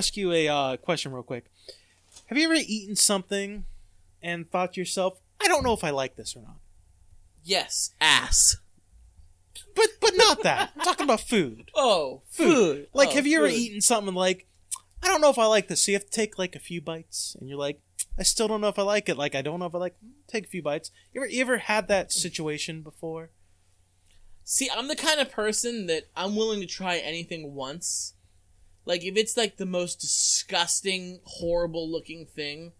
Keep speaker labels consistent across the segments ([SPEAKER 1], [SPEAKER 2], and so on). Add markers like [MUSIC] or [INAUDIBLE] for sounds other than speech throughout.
[SPEAKER 1] me let me ask you a uh, question real quick. Have you ever eaten something and thought to yourself, I don't know if I like this or not?
[SPEAKER 2] Yes, ass.
[SPEAKER 1] But but not that. I'm talking about food. [LAUGHS]
[SPEAKER 2] Oh,
[SPEAKER 1] Food.
[SPEAKER 2] food.
[SPEAKER 1] Like,
[SPEAKER 2] Oh,
[SPEAKER 1] have you ever
[SPEAKER 2] food.
[SPEAKER 1] eaten something like, I don't know if I like this? So you have to take like a few bites, and you're like, I still don't know if I like it. Like, I don't know if I like. Take a few bites. You ever you ever had that situation before?
[SPEAKER 2] See, I'm the kind of person that I'm willing to try anything once. Like if it's like the most disgusting, horrible looking thing,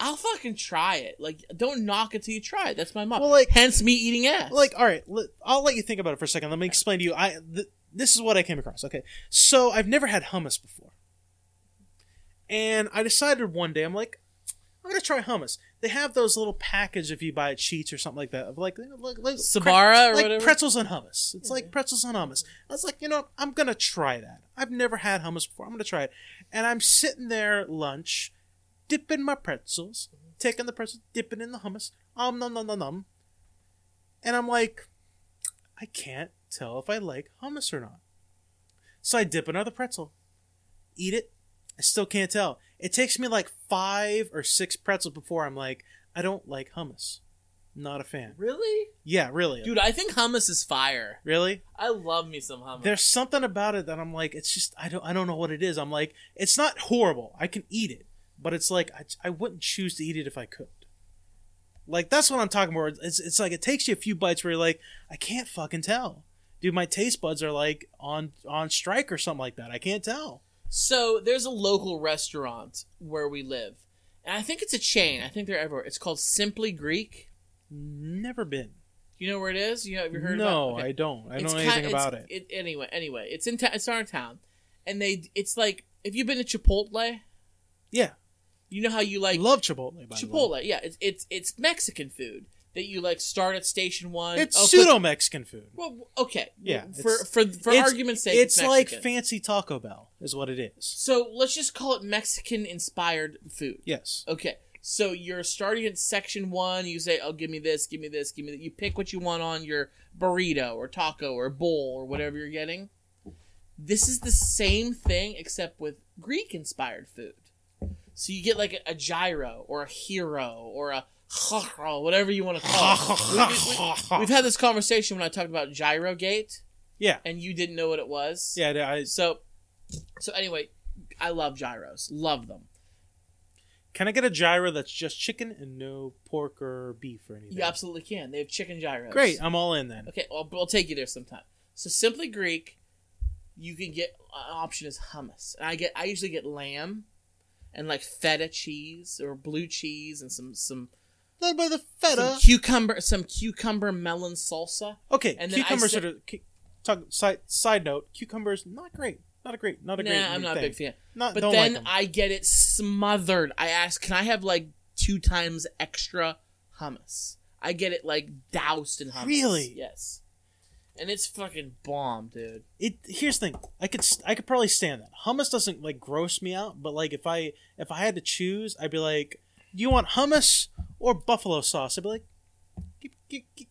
[SPEAKER 2] I'll fucking try it. Like don't knock it till you try it. That's my mom.
[SPEAKER 1] Well, like-
[SPEAKER 2] hence me eating ass.
[SPEAKER 1] Like, all right, let, I'll let you think about it for a second. Let me explain to you. I th- this is what I came across. Okay, so I've never had hummus before, and I decided one day I'm like, I'm gonna try hummus. They have those little package if you buy at Sheetz or something like that of like like, like
[SPEAKER 2] Sabra or
[SPEAKER 1] like
[SPEAKER 2] whatever.
[SPEAKER 1] pretzels and hummus. It's like pretzels and hummus. I was like, you know. I'm gonna try that. I've never had hummus before. I'm gonna try it, and I'm sitting there at lunch, dipping my pretzels, taking the pretzels, dipping in the hummus. Um, nom nom nom nom. And I'm like, I can't tell if I like hummus or not. So I dip another pretzel, eat it. I still can't tell. It takes me like five or six pretzels before I'm like, I don't like hummus. Not a fan.
[SPEAKER 2] really,
[SPEAKER 1] Yeah, really.
[SPEAKER 2] dude. I think hummus is fire.
[SPEAKER 1] Really?
[SPEAKER 2] I love me some hummus.
[SPEAKER 1] There's something about it that I'm like, it's just I don't I don't know what it is. I'm like, it's not horrible. I can eat it, but it's like I, I wouldn't choose to eat it if I could. Like that's what I'm talking about. It's it's like it takes you a few bites where you're like, I can't fucking tell. Dude, my taste buds are like on on strike or something like that. I can't tell.
[SPEAKER 2] So there's a local restaurant where we live, and I think it's a chain. I think they're everywhere. It's called Simply Greek.
[SPEAKER 1] Never been.
[SPEAKER 2] You know where it is? You know, have you heard
[SPEAKER 1] no,
[SPEAKER 2] about? it? Okay.
[SPEAKER 1] I don't. I don't
[SPEAKER 2] It's
[SPEAKER 1] know anything about it.
[SPEAKER 2] Anyway, anyway, it's in ta- it's our town, and they it's like if you've been to Chipotle,
[SPEAKER 1] Yeah,
[SPEAKER 2] you know how you like
[SPEAKER 1] love Chipotle. By the way.
[SPEAKER 2] Chipotle. Yeah, it's it's it's Mexican food that you like start at station one.
[SPEAKER 1] It's
[SPEAKER 2] Oh,
[SPEAKER 1] pseudo Mexican food.
[SPEAKER 2] Well, okay.
[SPEAKER 1] Yeah,
[SPEAKER 2] For for for
[SPEAKER 1] It's-
[SPEAKER 2] argument's sake,
[SPEAKER 1] it's like fancy Taco Bell, is what it is.
[SPEAKER 2] so let's just call it Mexican inspired food.
[SPEAKER 1] Yes.
[SPEAKER 2] Okay. So you're starting at section one. You say, "Oh, give me this, give me this, give me that." You pick what you want on your burrito or taco or bowl or whatever you're getting. This is the same thing except with Greek-inspired food. So you get like a, a gyro or a hero or a whatever you want to call it. We- We've had this conversation when I talked about Gyrogate,
[SPEAKER 1] yeah.
[SPEAKER 2] and you didn't know what it was.
[SPEAKER 1] Yeah, I,
[SPEAKER 2] So, so anyway, I love gyros. Love them.
[SPEAKER 1] Can I get a gyro that's just chicken and no pork or beef or anything?
[SPEAKER 2] You absolutely can. They have chicken gyros.
[SPEAKER 1] Great, I'm all in then.
[SPEAKER 2] Okay, well, I'll take you there sometime. So simply Greek, you can get an option is hummus, and I get I usually get lamb, and like feta cheese or blue cheese and some some,
[SPEAKER 1] Not by the
[SPEAKER 2] some
[SPEAKER 1] feta.
[SPEAKER 2] cucumber some cucumber melon salsa.
[SPEAKER 1] Okay,
[SPEAKER 2] and then I
[SPEAKER 1] cucumbers
[SPEAKER 2] said-
[SPEAKER 1] are. cu- Talk, side side note: cucumbers not great. Not a great. Not a
[SPEAKER 2] Nah,
[SPEAKER 1] great.
[SPEAKER 2] I'm not a big fan.
[SPEAKER 1] Not.
[SPEAKER 2] But then
[SPEAKER 1] like.
[SPEAKER 2] I get it smothered. I ask, can I have like two times extra hummus? I get it like doused in hummus.
[SPEAKER 1] Really?
[SPEAKER 2] Yes. And it's fucking bomb, dude.
[SPEAKER 1] it here's the thing i could i could probably stand that hummus doesn't like gross me out but like if i if i had to choose i'd be like do you want hummus or buffalo sauce i'd be like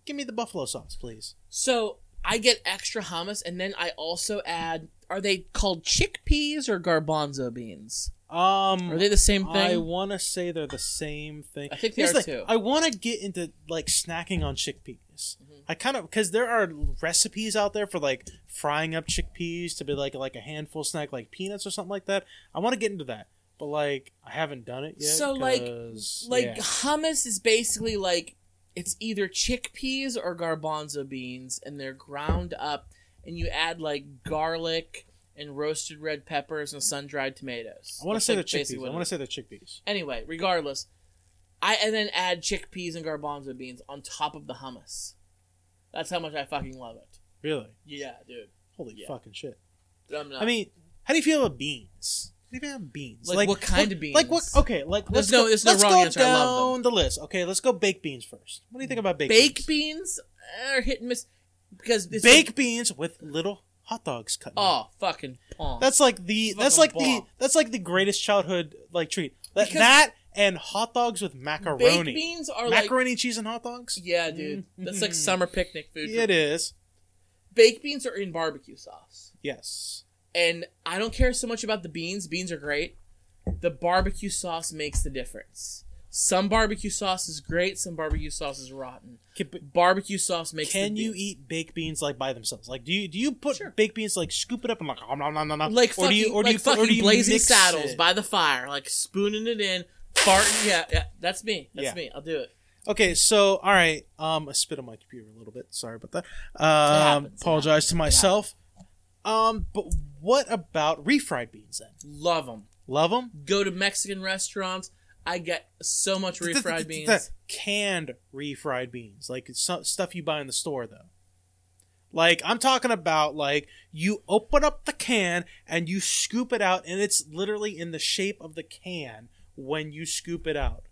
[SPEAKER 1] give, me the buffalo sauce please
[SPEAKER 2] So I get extra hummus, and then I also add. Are they called chickpeas or garbanzo beans?
[SPEAKER 1] um
[SPEAKER 2] Are they the same thing?
[SPEAKER 1] i want to say they're the same thing
[SPEAKER 2] I think they
[SPEAKER 1] Here's
[SPEAKER 2] are
[SPEAKER 1] the
[SPEAKER 2] too.
[SPEAKER 1] i want to get into like snacking on chickpeas
[SPEAKER 2] Mm-hmm.
[SPEAKER 1] i kind of because there are recipes out there for like frying up chickpeas to be like like a handful snack like peanuts or something like that i want to get into that but like i haven't done it yet
[SPEAKER 2] So, like- like
[SPEAKER 1] yeah.
[SPEAKER 2] hummus is basically like it's either chickpeas or garbanzo beans, and they're ground up, and you add like garlic and roasted red peppers and sun dried tomatoes.
[SPEAKER 1] I want to say
[SPEAKER 2] like,
[SPEAKER 1] they're chickpeas. I want to say they're chickpeas.
[SPEAKER 2] Anyway, regardless, I and then add chickpeas and garbanzo beans on top of the hummus. That's how much I fucking love it.
[SPEAKER 1] Really?
[SPEAKER 2] Yeah, dude.
[SPEAKER 1] Holy
[SPEAKER 2] Yeah.
[SPEAKER 1] fucking shit.
[SPEAKER 2] I'm not.
[SPEAKER 1] I mean, how do you feel about beans? How do you feel about beans?
[SPEAKER 2] Like, what kind of beans?
[SPEAKER 1] Like what? Okay, like let's
[SPEAKER 2] no-
[SPEAKER 1] go,
[SPEAKER 2] there's no
[SPEAKER 1] let's
[SPEAKER 2] wrong
[SPEAKER 1] go
[SPEAKER 2] answer. I
[SPEAKER 1] down the list. Okay, let's go baked beans first. What do you think about baked
[SPEAKER 2] baked
[SPEAKER 1] beans?
[SPEAKER 2] beans are hit and miss because it's
[SPEAKER 1] baked beans with little hot dogs cut. in
[SPEAKER 2] oh, fucking palm.
[SPEAKER 1] that's like the that's
[SPEAKER 2] fucking
[SPEAKER 1] like the that's like the greatest childhood like treat. That,
[SPEAKER 2] Because-
[SPEAKER 1] that and hot dogs with macaroni.
[SPEAKER 2] baked beans are like
[SPEAKER 1] macaroni, cheese, and hot dogs.
[SPEAKER 2] yeah, dude. That's like [LAUGHS] summer picnic food.
[SPEAKER 1] It is.
[SPEAKER 2] Baked beans are in barbecue sauce.
[SPEAKER 1] Yes.
[SPEAKER 2] And I don't care so much about the beans. Beans are great. The barbecue sauce makes the difference. Some barbecue sauce is great. Some barbecue sauce is rotten.
[SPEAKER 1] Can,
[SPEAKER 2] Barbecue sauce makes.
[SPEAKER 1] can you eat baked beans like by themselves? Like, do you do you put
[SPEAKER 2] Sure.
[SPEAKER 1] baked beans like scoop it up and like nom, nom, nom, nom,
[SPEAKER 2] like
[SPEAKER 1] or
[SPEAKER 2] fucking,
[SPEAKER 1] do you or do
[SPEAKER 2] like
[SPEAKER 1] you put- or
[SPEAKER 2] fucking
[SPEAKER 1] do you
[SPEAKER 2] blazing saddles
[SPEAKER 1] it?
[SPEAKER 2] by the fire, like spooning it in, farting. Yeah, yeah, that's me. That's
[SPEAKER 1] Yeah.
[SPEAKER 2] me. I'll do it.
[SPEAKER 1] Okay, so all right, um, I spit on my computer a little bit. Sorry about that. Um, apologize to myself. Um, but what about refried beans then?
[SPEAKER 2] Love them.
[SPEAKER 1] Love them.
[SPEAKER 2] Go to Mexican restaurants. I get so much refried beans.
[SPEAKER 1] Canned refried beans, like stuff you buy in the store, though. Like I'm talking about, like you open up the can and you scoop it out, and it's literally in the shape of the can when you scoop it out.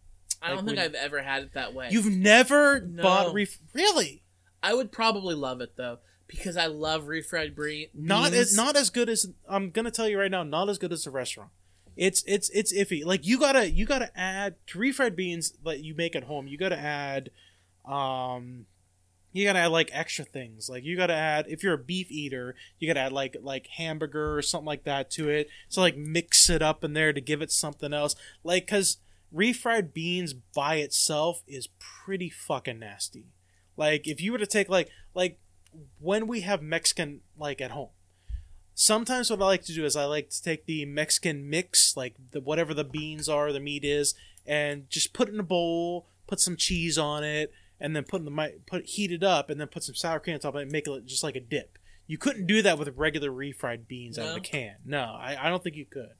[SPEAKER 2] I don't
[SPEAKER 1] like
[SPEAKER 2] think
[SPEAKER 1] when-
[SPEAKER 2] I've ever had it that way.
[SPEAKER 1] You've never
[SPEAKER 2] No.
[SPEAKER 1] bought ref really
[SPEAKER 2] I would probably love it though because I love refried bre- beans.
[SPEAKER 1] not as not as good as I'm gonna tell you right now. Not as good as the restaurant. It's it's it's iffy. Like you gotta you gotta add to refried beans that you make at home. You gotta add, um, you gotta add like extra things. Like you gotta add if you're a beef eater, you gotta add like like hamburger or something like that to it. So like mix it up in there to give it something else. Like because refried beans by itself is pretty fucking nasty. Like if you were to take like like when we have Mexican like at home. Sometimes what I like to do is I like to take the Mexican mix, like the whatever the beans are, the meat is, and just put it in a bowl, put some cheese on it, and then put in the put heat it up, and then put some sour cream on top of it, and make it just like a dip. You couldn't do that with regular refried beans out of
[SPEAKER 2] No?
[SPEAKER 1] the can. No, I, I don't think you could.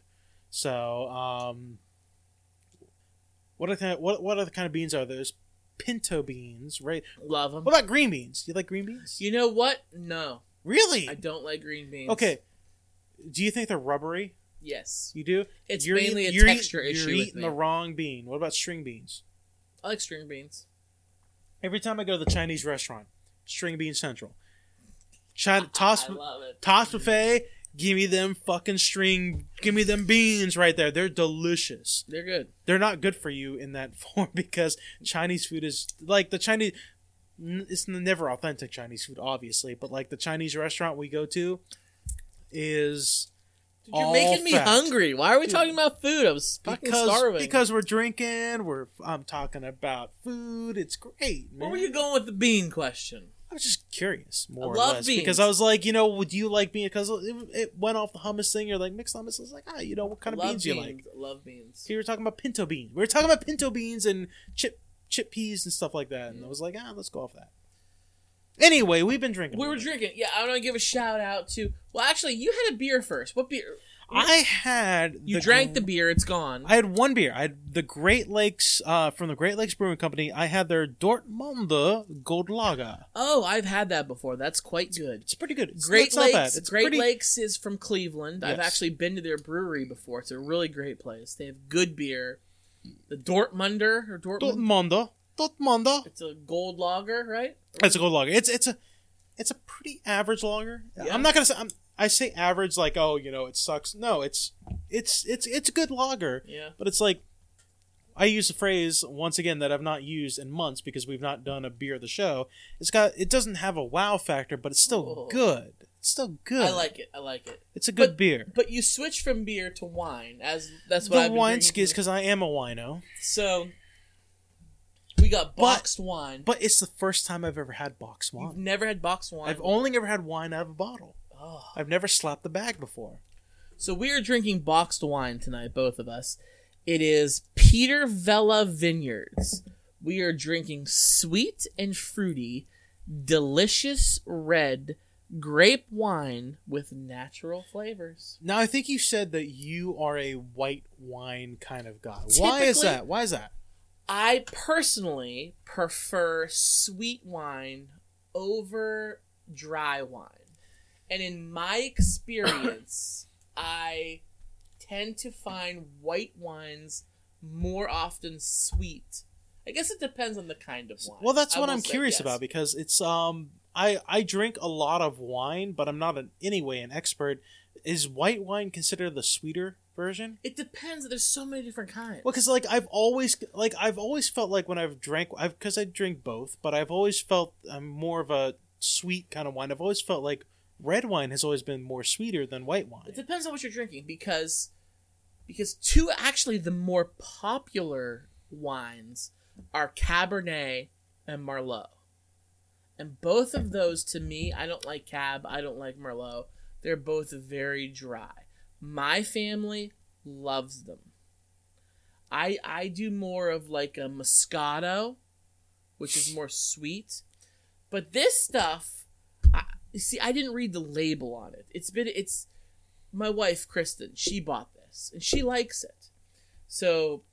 [SPEAKER 1] So, um, what are the kind what what other kind of beans are those? Pinto beans, right?
[SPEAKER 2] love them.
[SPEAKER 1] What about green beans? Do you like green beans?
[SPEAKER 2] You know what? No,
[SPEAKER 1] really?
[SPEAKER 2] I don't like green beans.
[SPEAKER 1] Okay. Do you think they're rubbery?
[SPEAKER 2] Yes,
[SPEAKER 1] You do.
[SPEAKER 2] it's
[SPEAKER 1] You're
[SPEAKER 2] mainly a texture issue
[SPEAKER 1] You're eating the wrong bean. What about string beans?
[SPEAKER 2] I like string beans.
[SPEAKER 1] Every time I go to the Chinese restaurant, string bean central. China, toss [LAUGHS]
[SPEAKER 2] I love it.
[SPEAKER 1] toss buffet. Give me them fucking string. Give me them beans right there. They're delicious.
[SPEAKER 2] They're good.
[SPEAKER 1] They're not good for you in that [LAUGHS] form because Chinese food is like the Chinese. It's never authentic Chinese food, obviously, but like the Chinese restaurant we go to is
[SPEAKER 2] Dude, you're making me
[SPEAKER 1] fact.
[SPEAKER 2] hungry. Why are we
[SPEAKER 1] Dude.
[SPEAKER 2] talking about food? I was fucking
[SPEAKER 1] because
[SPEAKER 2] starving.
[SPEAKER 1] because we're drinking. We're I'm talking about food. It's great, man.
[SPEAKER 2] where were you going with the bean question?
[SPEAKER 1] I was just curious, more or
[SPEAKER 2] love
[SPEAKER 1] less,
[SPEAKER 2] beans.
[SPEAKER 1] because I was like, you know, would you like beans? Because it, it went off the hummus thing. You're like mixed hummus. I was like, ah, you know, what kind of beans, you like?
[SPEAKER 2] Love beans.
[SPEAKER 1] You were talking about pinto beans. We were talking about pinto beans and chip chip peas and stuff like that. And I was like, ah, let's go off that. Anyway, we've been drinking.
[SPEAKER 2] We were drinking. Yeah, I want to give a shout out to. Well, actually, you had a beer first. What beer?
[SPEAKER 1] I had
[SPEAKER 2] You
[SPEAKER 1] the
[SPEAKER 2] drank the beer. It's gone.
[SPEAKER 1] I had one beer. I had the Great Lakes uh, from the Great Lakes Brewing Company. I had their Dortmunder Gold Lager.
[SPEAKER 2] oh, I've had that before. That's quite good.
[SPEAKER 1] It's pretty good. It's,
[SPEAKER 2] Great
[SPEAKER 1] not.
[SPEAKER 2] Lakes.
[SPEAKER 1] It's
[SPEAKER 2] Great
[SPEAKER 1] pretty,
[SPEAKER 2] Lakes is from Cleveland. I've actually been to their brewery before. It's a really great place. They have good beer. The Dortmunder or Dortmund.
[SPEAKER 1] Dortmunder. Dortmunder.
[SPEAKER 2] It's a gold lager, right?
[SPEAKER 1] It's a gold lager. It's it's a it's a pretty average lager.
[SPEAKER 2] Yeah.
[SPEAKER 1] I'm not gonna say I'm, I say average like oh you know it sucks. No, it's it's it's it's a good lager,
[SPEAKER 2] Yeah.
[SPEAKER 1] but it's like I use a phrase once again that I've not used in months because we've not done a beer of the show. It's got it doesn't have a wow factor, but it's still
[SPEAKER 2] Oh.
[SPEAKER 1] good. It's still good.
[SPEAKER 2] I like it. I like it.
[SPEAKER 1] It's a good
[SPEAKER 2] But-
[SPEAKER 1] beer.
[SPEAKER 2] But you switch from beer to wine, as that's what
[SPEAKER 1] The
[SPEAKER 2] I've
[SPEAKER 1] wine skis because I am a wino,
[SPEAKER 2] So we got
[SPEAKER 1] But-
[SPEAKER 2] boxed wine.
[SPEAKER 1] but it's the first time I've ever had box
[SPEAKER 2] You've
[SPEAKER 1] wine.
[SPEAKER 2] never had boxed wine.
[SPEAKER 1] I've only ever had wine out of a bottle.
[SPEAKER 2] Oh.
[SPEAKER 1] I've never slapped the bag before.
[SPEAKER 2] So we are drinking boxed wine tonight, both of us. It is Peter Vella Vineyards. We are drinking sweet and fruity, delicious red grape wine with natural flavors.
[SPEAKER 1] Now I think you said that you are a white wine kind of guy. Why is that? Why is that?
[SPEAKER 2] I personally prefer sweet wine over dry wine. And in my [COUGHS] experience, I tend to find white wines more often sweet. I guess it depends on the kind of wine.
[SPEAKER 1] Well, that's
[SPEAKER 2] I
[SPEAKER 1] what I'm curious
[SPEAKER 2] yes.
[SPEAKER 1] about because it's um I I drink a lot of wine, but I'm not in any way an expert. Is white wine considered the sweeter version?
[SPEAKER 2] It depends. There's so many different kinds.
[SPEAKER 1] Well, because like I've always like I've always felt like when I've drank I've because I drink both, but I've always felt I'm more of a sweet kind of wine. I've always felt like red wine has always been more sweeter than white wine.
[SPEAKER 2] It depends on what you're drinking because because two actually the more popular wines are Cabernet and Merlot. And both of those to me, I don't like Cab, I don't like Merlot. They're both very dry. My family loves them. I I do more of like a Moscato, which is more sweet. But this stuff, see, I didn't read the label on it. It's been it's my wife Kristen. She bought this and she likes it. So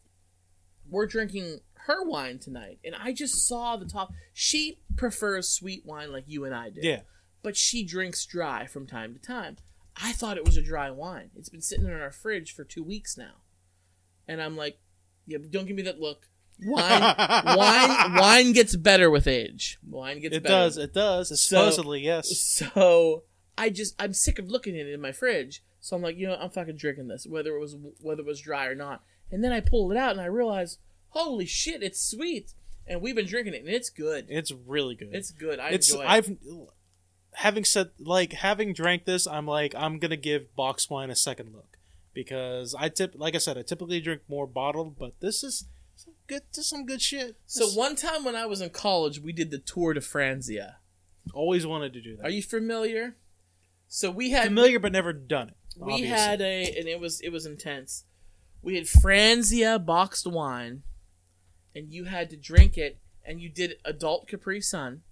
[SPEAKER 2] we're drinking her wine tonight, and I just saw the top. She prefers sweet wine like you and I do.
[SPEAKER 1] yeah.
[SPEAKER 2] But she drinks dry from time to time. I thought it was a dry wine. It's been sitting in our fridge for two weeks now, and I'm like, yeah, don't give me that look. Wine, wine, wine gets better with age. Wine gets better.
[SPEAKER 1] It
[SPEAKER 2] better.
[SPEAKER 1] does. It does. Supposedly, yes.
[SPEAKER 2] So I just I'm sick of looking at it in my fridge. So I'm like, you know, I'm fucking drinking this, whether it was whether it was dry or not. And then I pulled it out and I realized, holy shit, it's sweet. And we've been drinking it and it's good.
[SPEAKER 1] It's really good.
[SPEAKER 2] It's good. I
[SPEAKER 1] it's
[SPEAKER 2] enjoy it.
[SPEAKER 1] I've having said like having drank this, I'm like I'm gonna give box wine a second look because I tip like I said I typically drink more bottled, but this is some good. This some good shit.
[SPEAKER 2] So
[SPEAKER 1] This-
[SPEAKER 2] one time when I was in college, we did the Tour de Franzia.
[SPEAKER 1] always wanted to do that.
[SPEAKER 2] Are you familiar? So we had
[SPEAKER 1] familiar but never done it?
[SPEAKER 2] we
[SPEAKER 1] obviously.
[SPEAKER 2] had a and it was it was intense. We had Franzia boxed wine, and you had to drink it, and you did adult Capri Sun,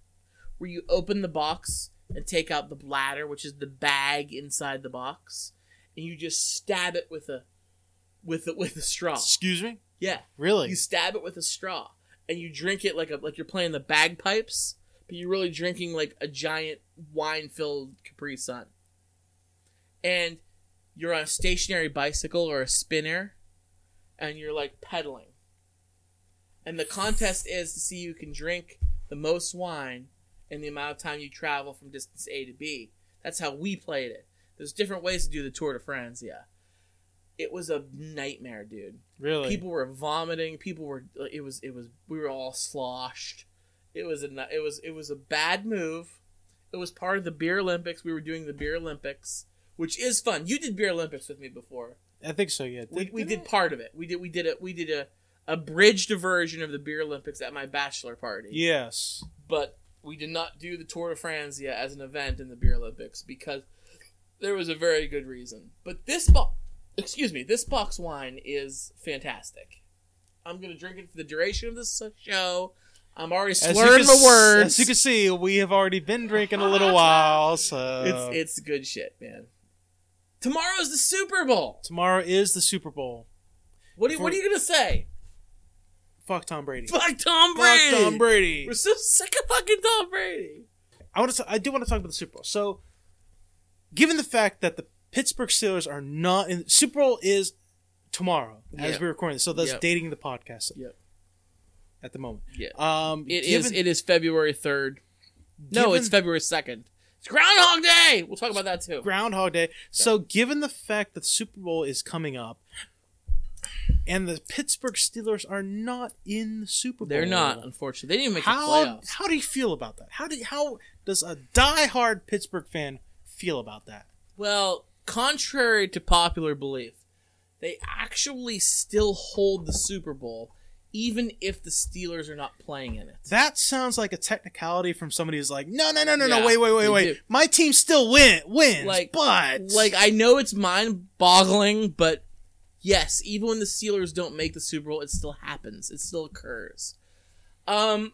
[SPEAKER 2] where you open the box and take out the bladder, which is the bag inside the box, and you just stab it with a with a, with a straw.
[SPEAKER 1] Excuse me.
[SPEAKER 2] Yeah,
[SPEAKER 1] Really?
[SPEAKER 2] you stab it with a straw, and you drink it like a like you're playing the bagpipes, but you're really drinking like a giant wine filled Capri Sun. And you're on a stationary bicycle or a spinner, and you're like pedaling. And the contest is to see who can drink the most wine in the amount of time you travel from distance A to B. That's how we played it. There's different ways to do the Tour de Franzia, yeah. It was a nightmare, dude
[SPEAKER 1] really?
[SPEAKER 2] people were vomiting people were it was it was we were all sloshed it was a it was it was a bad move it was part of the beer olympics we were doing the beer olympics which is fun you did beer olympics with me before
[SPEAKER 1] I think so. Yeah.
[SPEAKER 2] we, we did part of it we did we did a we did a abridged version of the beer olympics at my bachelor party
[SPEAKER 1] Yes.
[SPEAKER 2] but we did not do the Tour de Franzia yet as an event in the Beer Olympics because there was a very good reason. But this box, excuse me, this box wine is fantastic. I'm gonna drink it for the duration of this show. I'm already slurring my words.
[SPEAKER 1] As you can see, we have already been drinking a little [LAUGHS] while, so
[SPEAKER 2] it's it's good shit, man. Tomorrow's the Super Bowl.
[SPEAKER 1] tomorrow is the Super Bowl.
[SPEAKER 2] What are, you- what are you gonna say?
[SPEAKER 1] Fuck Tom Brady.
[SPEAKER 2] Fuck Tom Brady.
[SPEAKER 1] Fuck Tom Brady.
[SPEAKER 2] We're so sick of fucking Tom Brady.
[SPEAKER 1] I want to. I do want to talk about the Super Bowl. So, given the fact that the Pittsburgh Steelers are not in Super Bowl is tomorrow as we're recording, this, so that's
[SPEAKER 2] Yep.
[SPEAKER 1] dating the podcast
[SPEAKER 2] Yep.
[SPEAKER 1] at the moment.
[SPEAKER 2] Yeah.
[SPEAKER 1] Um,
[SPEAKER 2] It is.
[SPEAKER 1] given-
[SPEAKER 2] It is February third. No, it's February second. It's Groundhog Day. We'll talk about that too.
[SPEAKER 1] Groundhog Day. So, given the fact that the Super Bowl is coming up, and the Pittsburgh Steelers are not in the Super Bowl,
[SPEAKER 2] They're not, unfortunately. They didn't even make the
[SPEAKER 1] How
[SPEAKER 2] playoffs.
[SPEAKER 1] how do you feel about that? How do how does a diehard Pittsburgh fan feel about that?
[SPEAKER 2] Well, contrary to popular belief, they actually still hold the Super Bowl, even if the Steelers are not playing in it.
[SPEAKER 1] That sounds like a technicality from somebody who's like, no, no, no, no,
[SPEAKER 2] Yeah,
[SPEAKER 1] no, wait, wait, wait, wait.
[SPEAKER 2] do.
[SPEAKER 1] My team still win wins,
[SPEAKER 2] Like-
[SPEAKER 1] but
[SPEAKER 2] Like I know it's mind-boggling, but yes, even when the Steelers don't make the Super Bowl, it still happens. It still occurs. Um,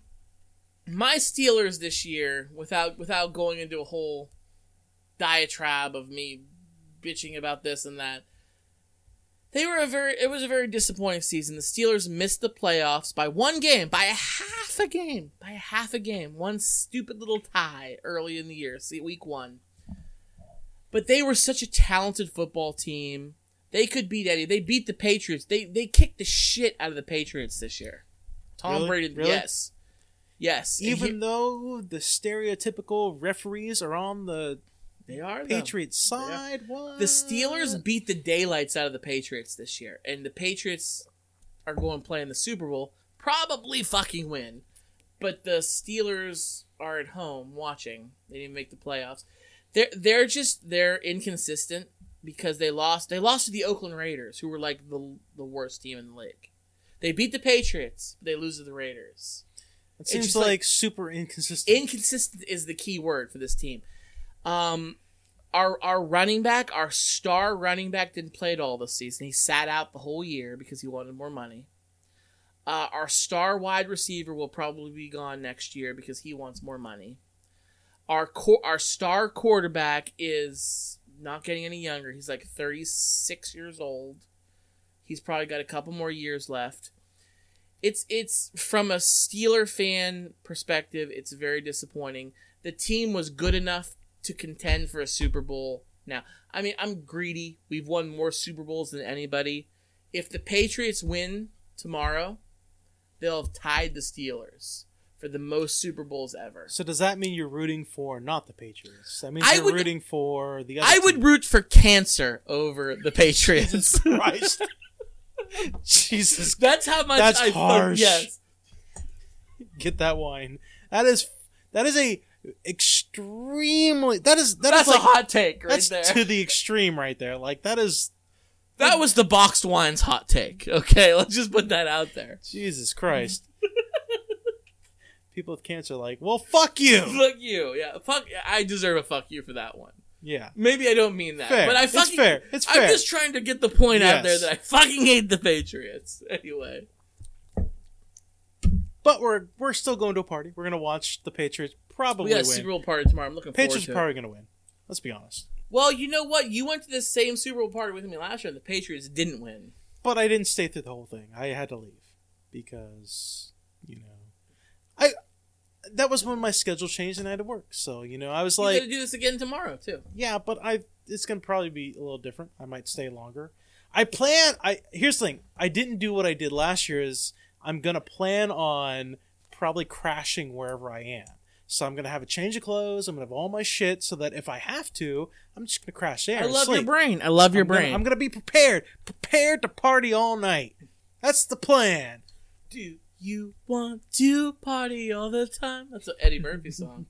[SPEAKER 2] my Steelers this year, without without going into a whole diatribe of me bitching about this and that, they were a very it was a very disappointing season. The Steelers missed the playoffs by one game, by a half a game, by a half a game, one stupid little tie early in the year, see week one. But they were such a talented football team. They could beat Eddie. They beat the Patriots. They they kicked the shit out of the Patriots this year. Tom
[SPEAKER 1] Really?
[SPEAKER 2] Brady,
[SPEAKER 1] Really?
[SPEAKER 2] yes, yes.
[SPEAKER 1] Even
[SPEAKER 2] he-
[SPEAKER 1] though the stereotypical referees are on the
[SPEAKER 2] they are.
[SPEAKER 1] Patriots side, what?
[SPEAKER 2] The Steelers beat the daylights out of the Patriots this year, and the Patriots are going to play in the Super Bowl. Probably fucking win, but the Steelers are at home watching. They didn't make the playoffs. They're they're just they're inconsistent because they lost they lost to the Oakland Raiders, who were like the the worst team in the league. They beat the Patriots, they lose to the Raiders.
[SPEAKER 1] It seems like,
[SPEAKER 2] like-
[SPEAKER 1] super inconsistent.
[SPEAKER 2] Inconsistent is the key word for this team. Um, our our running back, our star running back, didn't play at all this season. He sat out the whole year because he wanted more money. Uh, our star wide receiver will probably be gone next year because he wants more money. Our co- our star quarterback is not getting any younger. He's like 36 years old. He's probably got a couple more years left. It's it's from a Steeler fan perspective, it's very disappointing. The team was good enough to contend for a Super Bowl. Now, I mean, I'm greedy. We've won more Super Bowls than anybody. If the Patriots win tomorrow, they'll have tied the Steelers for the most Super Bowls ever.
[SPEAKER 1] so does that mean you're rooting for not the Patriots? That means
[SPEAKER 2] I
[SPEAKER 1] you're
[SPEAKER 2] would-
[SPEAKER 1] rooting for the other
[SPEAKER 2] I would root for cancer over the [LAUGHS] Patriots.
[SPEAKER 1] Christ. Jesus,
[SPEAKER 2] That's how much
[SPEAKER 1] That's
[SPEAKER 2] I
[SPEAKER 1] harsh.
[SPEAKER 2] yes.
[SPEAKER 1] get that wine. That is that is a extremely that is that
[SPEAKER 2] That's
[SPEAKER 1] is
[SPEAKER 2] a
[SPEAKER 1] like
[SPEAKER 2] hot take right
[SPEAKER 1] that's
[SPEAKER 2] there.
[SPEAKER 1] to the extreme right there. Like that is
[SPEAKER 2] That was the boxed wines hot take. Okay, [LAUGHS] let's just put that out there.
[SPEAKER 1] Jesus Christ. [LAUGHS] People with cancer like, well, fuck you. [LAUGHS]
[SPEAKER 2] Fuck you. Yeah, fuck. I deserve a fuck you for that one.
[SPEAKER 1] Yeah,
[SPEAKER 2] Maybe I don't mean that,
[SPEAKER 1] Fair.
[SPEAKER 2] but I fucking It's
[SPEAKER 1] fair. It's fair I'm
[SPEAKER 2] just trying to get the point out there that I fucking hate the Patriots. Anyway,
[SPEAKER 1] but we're we're still going to a party. We're gonna watch the Patriots probably
[SPEAKER 2] we got a
[SPEAKER 1] win.
[SPEAKER 2] Super Bowl party tomorrow. I'm looking
[SPEAKER 1] Patriots are
[SPEAKER 2] forward
[SPEAKER 1] probably
[SPEAKER 2] to it.
[SPEAKER 1] gonna win. Let's be honest.
[SPEAKER 2] Well, you know what? You went to the same Super Bowl party with me last year, and the Patriots didn't win.
[SPEAKER 1] But I didn't stay through the whole thing. I had to leave because you know, I that was when my schedule changed and I had to work. So you know, I was
[SPEAKER 2] You
[SPEAKER 1] like,
[SPEAKER 2] to do this again tomorrow too.
[SPEAKER 1] yeah, but I it's gonna probably be a little different. I might stay longer. I plan. I here's the thing. I didn't do what I did last year. Is I'm gonna plan on probably crashing wherever I am. So I'm gonna have a change of clothes. I'm gonna have all my shit so that if I have to, I'm just gonna crash there.
[SPEAKER 2] I love your brain. I love your
[SPEAKER 1] I'm gonna-
[SPEAKER 2] brain.
[SPEAKER 1] I'm gonna be prepared, prepared to party all night. That's the plan.
[SPEAKER 2] Do you want to party all the time? That's an Eddie Murphy [LAUGHS] song.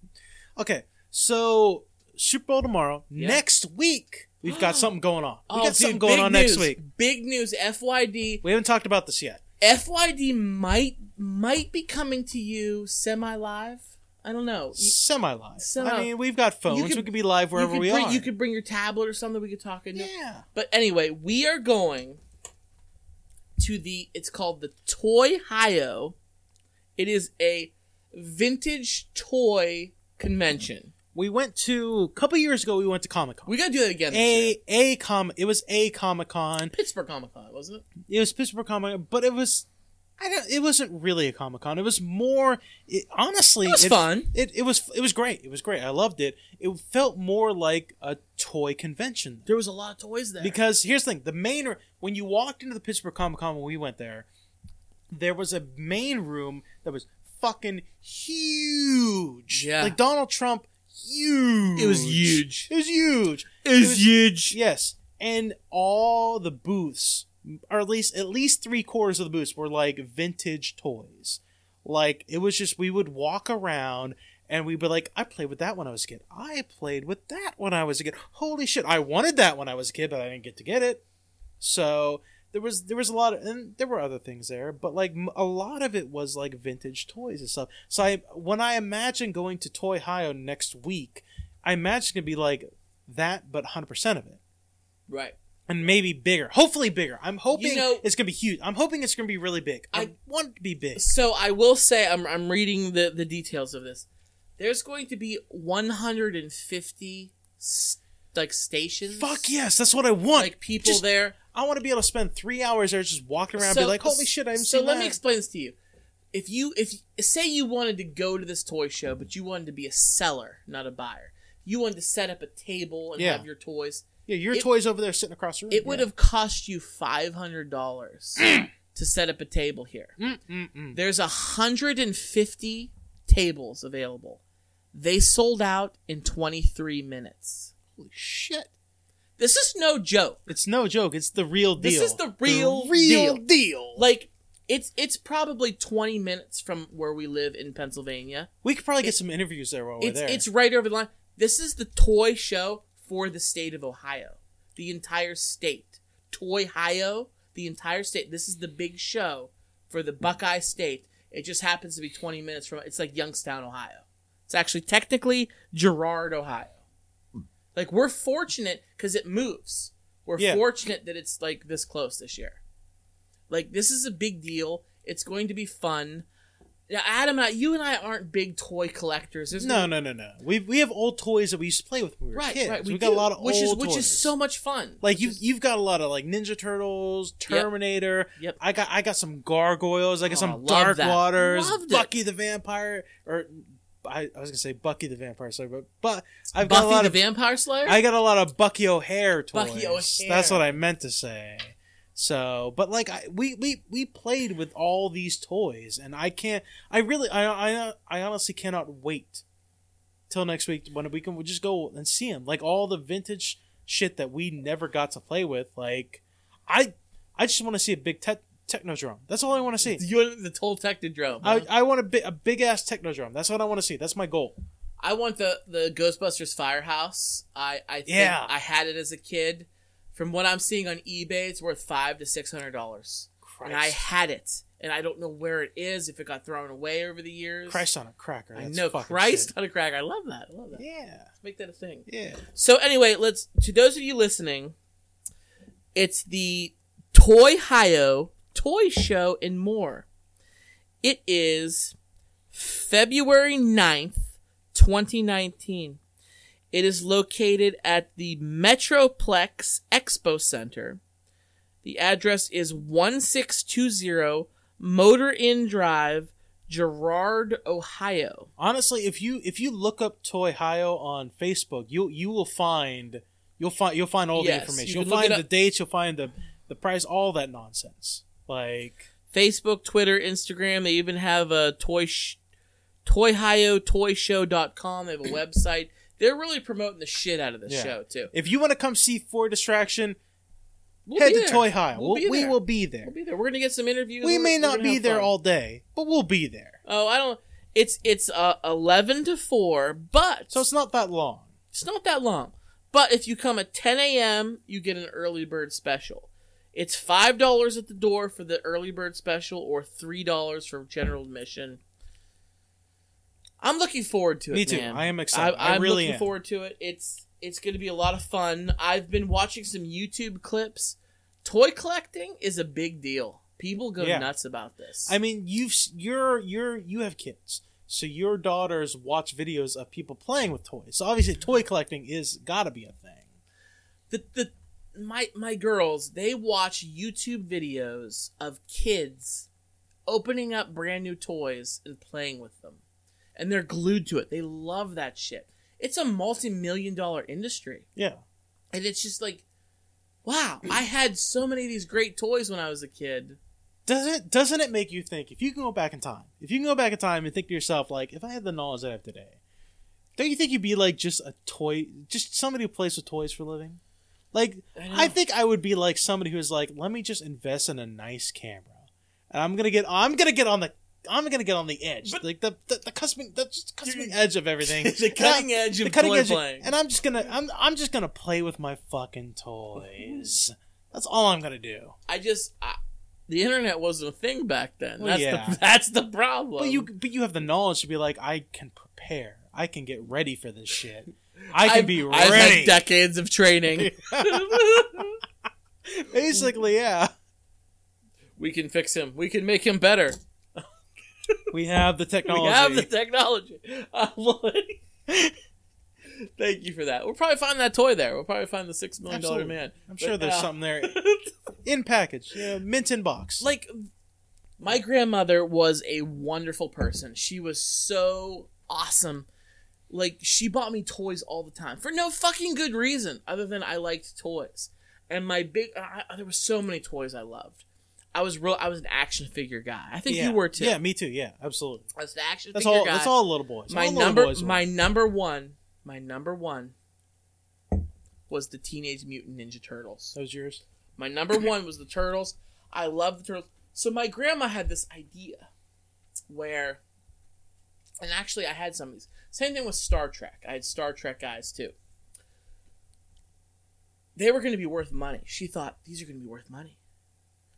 [SPEAKER 1] Okay, so Super Bowl tomorrow. Next week, we've got [GASPS] something going on. We
[SPEAKER 2] oh,
[SPEAKER 1] got something
[SPEAKER 2] dude,
[SPEAKER 1] going on
[SPEAKER 2] news.
[SPEAKER 1] next week.
[SPEAKER 2] Big news. FYD.
[SPEAKER 1] We haven't talked about this yet.
[SPEAKER 2] FYD might might be coming to you semi live. I don't know.
[SPEAKER 1] Semi live. I mean, we've got phones.
[SPEAKER 2] could-
[SPEAKER 1] we could be live wherever we
[SPEAKER 2] bring,
[SPEAKER 1] are.
[SPEAKER 2] You could bring your tablet or something. We could talk into.
[SPEAKER 1] yeah.
[SPEAKER 2] But anyway, we are going to the. It's called the Toy Hio. It is a vintage toy convention.
[SPEAKER 1] We went to a couple years ago. We went to Comic Con.
[SPEAKER 2] We gotta do that again.
[SPEAKER 1] A a com. It was a Comic Con.
[SPEAKER 2] Pittsburgh Comic Con, wasn't it?
[SPEAKER 1] It was Pittsburgh Comic, Con. but it was. I don't. It wasn't really a Comic Con. It was more. It, honestly,
[SPEAKER 2] It was fun.
[SPEAKER 1] It, it was. It was great. It was great. I loved it. It felt more like a toy convention.
[SPEAKER 2] There was a lot of toys there.
[SPEAKER 1] Because here's the thing: the main when you walked into the Pittsburgh Comic Con when we went there, there was a main room that was fucking huge.
[SPEAKER 2] Yeah.
[SPEAKER 1] like Donald Trump, huge.
[SPEAKER 2] It was huge.
[SPEAKER 1] It was huge.
[SPEAKER 2] it was huge.
[SPEAKER 1] Yes, and all the booths, or at least at least three quarters of the booths, were like vintage toys. Like it was just we would walk around and we'd be like, I played with that when I was a kid. I played with that when I was a kid. Holy shit, I wanted that when I was a kid, but I didn't get to get it. So there was there was a lot of and there were other things there, but like a lot of it was like vintage toys and stuff. So I when I imagine going to Toy Hio next week, I imagine it gonna be like that, but hundred percent of it
[SPEAKER 2] Right.
[SPEAKER 1] and maybe bigger. Hopefully bigger. I'm hoping
[SPEAKER 2] You know-
[SPEAKER 1] it's gonna be huge. I'm hoping it's gonna be really big. I,
[SPEAKER 2] I-
[SPEAKER 1] want it to be big.
[SPEAKER 2] So I will say I'm I'm reading the the details of this. There's going to be 150 s- like stations.
[SPEAKER 1] Fuck yes, that's what I want.
[SPEAKER 2] Like people
[SPEAKER 1] Just-
[SPEAKER 2] there.
[SPEAKER 1] I want to be able to spend three hours there just walking around, and be like, "Holy shit, I haven't
[SPEAKER 2] so let
[SPEAKER 1] that."
[SPEAKER 2] me explain this to you. If you if say you wanted to go to this toy show, but you wanted to be a seller, not a buyer. You wanted to set up a table and
[SPEAKER 1] Yeah.
[SPEAKER 2] have your toys.
[SPEAKER 1] yeah, your
[SPEAKER 2] it-
[SPEAKER 1] toys over there sitting across the room.
[SPEAKER 2] It would have cost you five hundred dollars [CLEARS THROAT] to set up a table here.
[SPEAKER 1] Mm, mm, mm.
[SPEAKER 2] There's a hundred and fifty tables available. They sold out in twenty three minutes.
[SPEAKER 1] Holy shit!
[SPEAKER 2] This is no joke.
[SPEAKER 1] It's no joke. It's the real deal.
[SPEAKER 2] This is the real
[SPEAKER 1] real
[SPEAKER 2] deal.
[SPEAKER 1] deal.
[SPEAKER 2] Like it's it's probably twenty minutes from where we live in Pennsylvania.
[SPEAKER 1] we could probably get some interviews there while we're
[SPEAKER 2] It's
[SPEAKER 1] there.
[SPEAKER 2] it's right over the line. This is the toy show for the state of Ohio. The entire state. Toy Ohio, the entire state. This is the big show for the Buckeye State. It just happens to be 20 minutes from it's like Youngstown, Ohio. It's actually technically Girard, Ohio. Like we're fortunate cuz it moves. We're
[SPEAKER 1] Yeah.
[SPEAKER 2] fortunate that it's like this close this year. Like this is a big deal. It's going to be fun. Now, Adam, and I, you and I aren't big toy collectors. There's
[SPEAKER 1] No, no, no, no. We we have old toys that we used to play with when we were
[SPEAKER 2] right,
[SPEAKER 1] kids.
[SPEAKER 2] right.
[SPEAKER 1] We,
[SPEAKER 2] We
[SPEAKER 1] got
[SPEAKER 2] do,
[SPEAKER 1] a lot of
[SPEAKER 2] which
[SPEAKER 1] old
[SPEAKER 2] is which is so much fun.
[SPEAKER 1] like you
[SPEAKER 2] is-
[SPEAKER 1] you've got a lot of like Ninja Turtles, Terminator.
[SPEAKER 2] Yep.
[SPEAKER 1] I got I got some gargoyles. I got
[SPEAKER 2] Oh,
[SPEAKER 1] some Dark
[SPEAKER 2] that.
[SPEAKER 1] Waters.
[SPEAKER 2] Loved it.
[SPEAKER 1] Bucky the Vampire, or I, I was gonna say Bucky the Vampire Slayer, but but I've got a lot
[SPEAKER 2] the
[SPEAKER 1] of
[SPEAKER 2] Vampire Slayer.
[SPEAKER 1] I got a lot of Bucky O'Hare toys.
[SPEAKER 2] Bucky O'Hare.
[SPEAKER 1] That's what I meant to say. So, but like I, we we we played with all these toys, and I can't. I really, I I I honestly cannot wait till next week when we can just go and see them. Like all the vintage shit that we never got to play with. Like I I just want to see a big te- technodrome. That's all I want to see.
[SPEAKER 2] you want the total technodrome.
[SPEAKER 1] I,
[SPEAKER 2] huh?
[SPEAKER 1] I want a, bi- a big ass technodrome. That's what I want to see. That's my goal.
[SPEAKER 2] I want the the Ghostbusters Firehouse. I I think
[SPEAKER 1] Yeah.
[SPEAKER 2] I had it as a kid. From what I'm seeing on eBay, it's worth five to six hundred dollars. And I had it, and I don't know where it is. If it got thrown away over the years,
[SPEAKER 1] Christ on a cracker.
[SPEAKER 2] I know Christ
[SPEAKER 1] sick.
[SPEAKER 2] on a crack. I love that. I love that.
[SPEAKER 1] Yeah,
[SPEAKER 2] Let's make that a thing.
[SPEAKER 1] yeah.
[SPEAKER 2] So anyway, let's to those of you listening, it's the Toy Hio Toy Show and more. It is February 9th, 2019. It is located at the Metroplex Expo Center. The address is 1620 Motor Inn Drive, Girard, Ohio.
[SPEAKER 1] honestly if you if you look up toy hio on facebook you you will find you'll find you'll find all
[SPEAKER 2] Yes,
[SPEAKER 1] the information
[SPEAKER 2] you you'll
[SPEAKER 1] find the dates you'll find the the price all that nonsense like
[SPEAKER 2] Facebook, Twitter, Instagram. They even have a toy sh- toyhiotoyshow.com. They have a [COUGHS] website. They're really promoting the shit out of this
[SPEAKER 1] Yeah.
[SPEAKER 2] show too.
[SPEAKER 1] if you want to come see for distraction
[SPEAKER 2] We'll
[SPEAKER 1] head to
[SPEAKER 2] there.
[SPEAKER 1] toy hio
[SPEAKER 2] We'll
[SPEAKER 1] we'll, we will be there
[SPEAKER 2] We'll be there. We're gonna get some interviews.
[SPEAKER 1] we may not be there
[SPEAKER 2] fun.
[SPEAKER 1] all day but we'll be there
[SPEAKER 2] Oh, I don't. It's it's uh, eleven to four, but
[SPEAKER 1] so it's not that long
[SPEAKER 2] It's not that long. But if you come at 10 a.m., you get an early bird special. It's five dollars at the door for the early bird special, or three dollars for general admission. I'm looking forward to it.
[SPEAKER 1] Me too.
[SPEAKER 2] man.
[SPEAKER 1] I am excited. I
[SPEAKER 2] I'm
[SPEAKER 1] really
[SPEAKER 2] looking
[SPEAKER 1] am.
[SPEAKER 2] forward to it. It's it's going to be a lot of fun. I've been watching some YouTube clips. Toy collecting is a big deal. People go
[SPEAKER 1] Yeah.
[SPEAKER 2] nuts about this.
[SPEAKER 1] i mean you've you're you're you have kids so your daughters watch videos of people playing with toys so obviously toy collecting is gotta be a thing
[SPEAKER 2] the the my my girls they watch YouTube videos of kids opening up brand new toys and playing with them, and they're glued to it. They love that shit. It's a multi million dollar industry,
[SPEAKER 1] yeah
[SPEAKER 2] and it's just like, wow! I had so many of these great toys when I was a kid.
[SPEAKER 1] doesn't doesn't it make you think if you can go back in time if you can go back in time and think to yourself like if i had the knowledge that i have today don't you think you'd be like just a toy just somebody who plays with toys for a living like
[SPEAKER 2] I
[SPEAKER 1] i, think i would be like somebody who's like let me just invest in a nice camera and i'm gonna get i'm gonna get on the I'm gonna get on the edge,
[SPEAKER 2] But-
[SPEAKER 1] like the the, the cusping, the just cusping edge of [LAUGHS] everything,
[SPEAKER 2] the cutting edge of
[SPEAKER 1] the cutting edge,
[SPEAKER 2] playing.
[SPEAKER 1] and I'm just gonna, I'm, I'm just gonna play with my fucking toys. That's all I'm gonna do.
[SPEAKER 2] I just I, the internet wasn't a thing back then.
[SPEAKER 1] Well,
[SPEAKER 2] that's
[SPEAKER 1] yeah.
[SPEAKER 2] the [LAUGHS] that's the problem.
[SPEAKER 1] But you, but you have the knowledge to be like, I can prepare. I can get ready for this shit. I can
[SPEAKER 2] I've-
[SPEAKER 1] be
[SPEAKER 2] I've
[SPEAKER 1] ready.
[SPEAKER 2] had decades of training. [LAUGHS]
[SPEAKER 1] Basically, yeah.
[SPEAKER 2] we can fix him. We can make him better. [LAUGHS] [LAUGHS]
[SPEAKER 1] We have the technology.
[SPEAKER 2] We have the technology. Uh, Thank you for that. We'll probably find that toy there. We'll probably find the six million dollar man.
[SPEAKER 1] I'm sure
[SPEAKER 2] But,
[SPEAKER 1] there's
[SPEAKER 2] uh,
[SPEAKER 1] something there in package. Yeah, mint in box.
[SPEAKER 2] like my grandmother was a wonderful person. She was so awesome. Like she bought me toys all the time for no fucking good reason other than I liked toys. And my big I, there were so many toys I loved. I was real I was an action figure guy. I think
[SPEAKER 1] yeah.
[SPEAKER 2] you were too.
[SPEAKER 1] Yeah, me too. Yeah, absolutely.
[SPEAKER 2] I was an action
[SPEAKER 1] That's
[SPEAKER 2] figure
[SPEAKER 1] all.
[SPEAKER 2] guy.
[SPEAKER 1] That's all little boys.
[SPEAKER 2] my
[SPEAKER 1] All
[SPEAKER 2] number
[SPEAKER 1] boys
[SPEAKER 2] my number one my number one was the Teenage Mutant Ninja Turtles.
[SPEAKER 1] That was yours.
[SPEAKER 2] My number one was the turtles. I love the turtles. So my grandma had this idea where And actually, I had some of these. Same thing with Star Trek. I had Star Trek guys too. They were going to be worth money. She thought these are going to be worth money.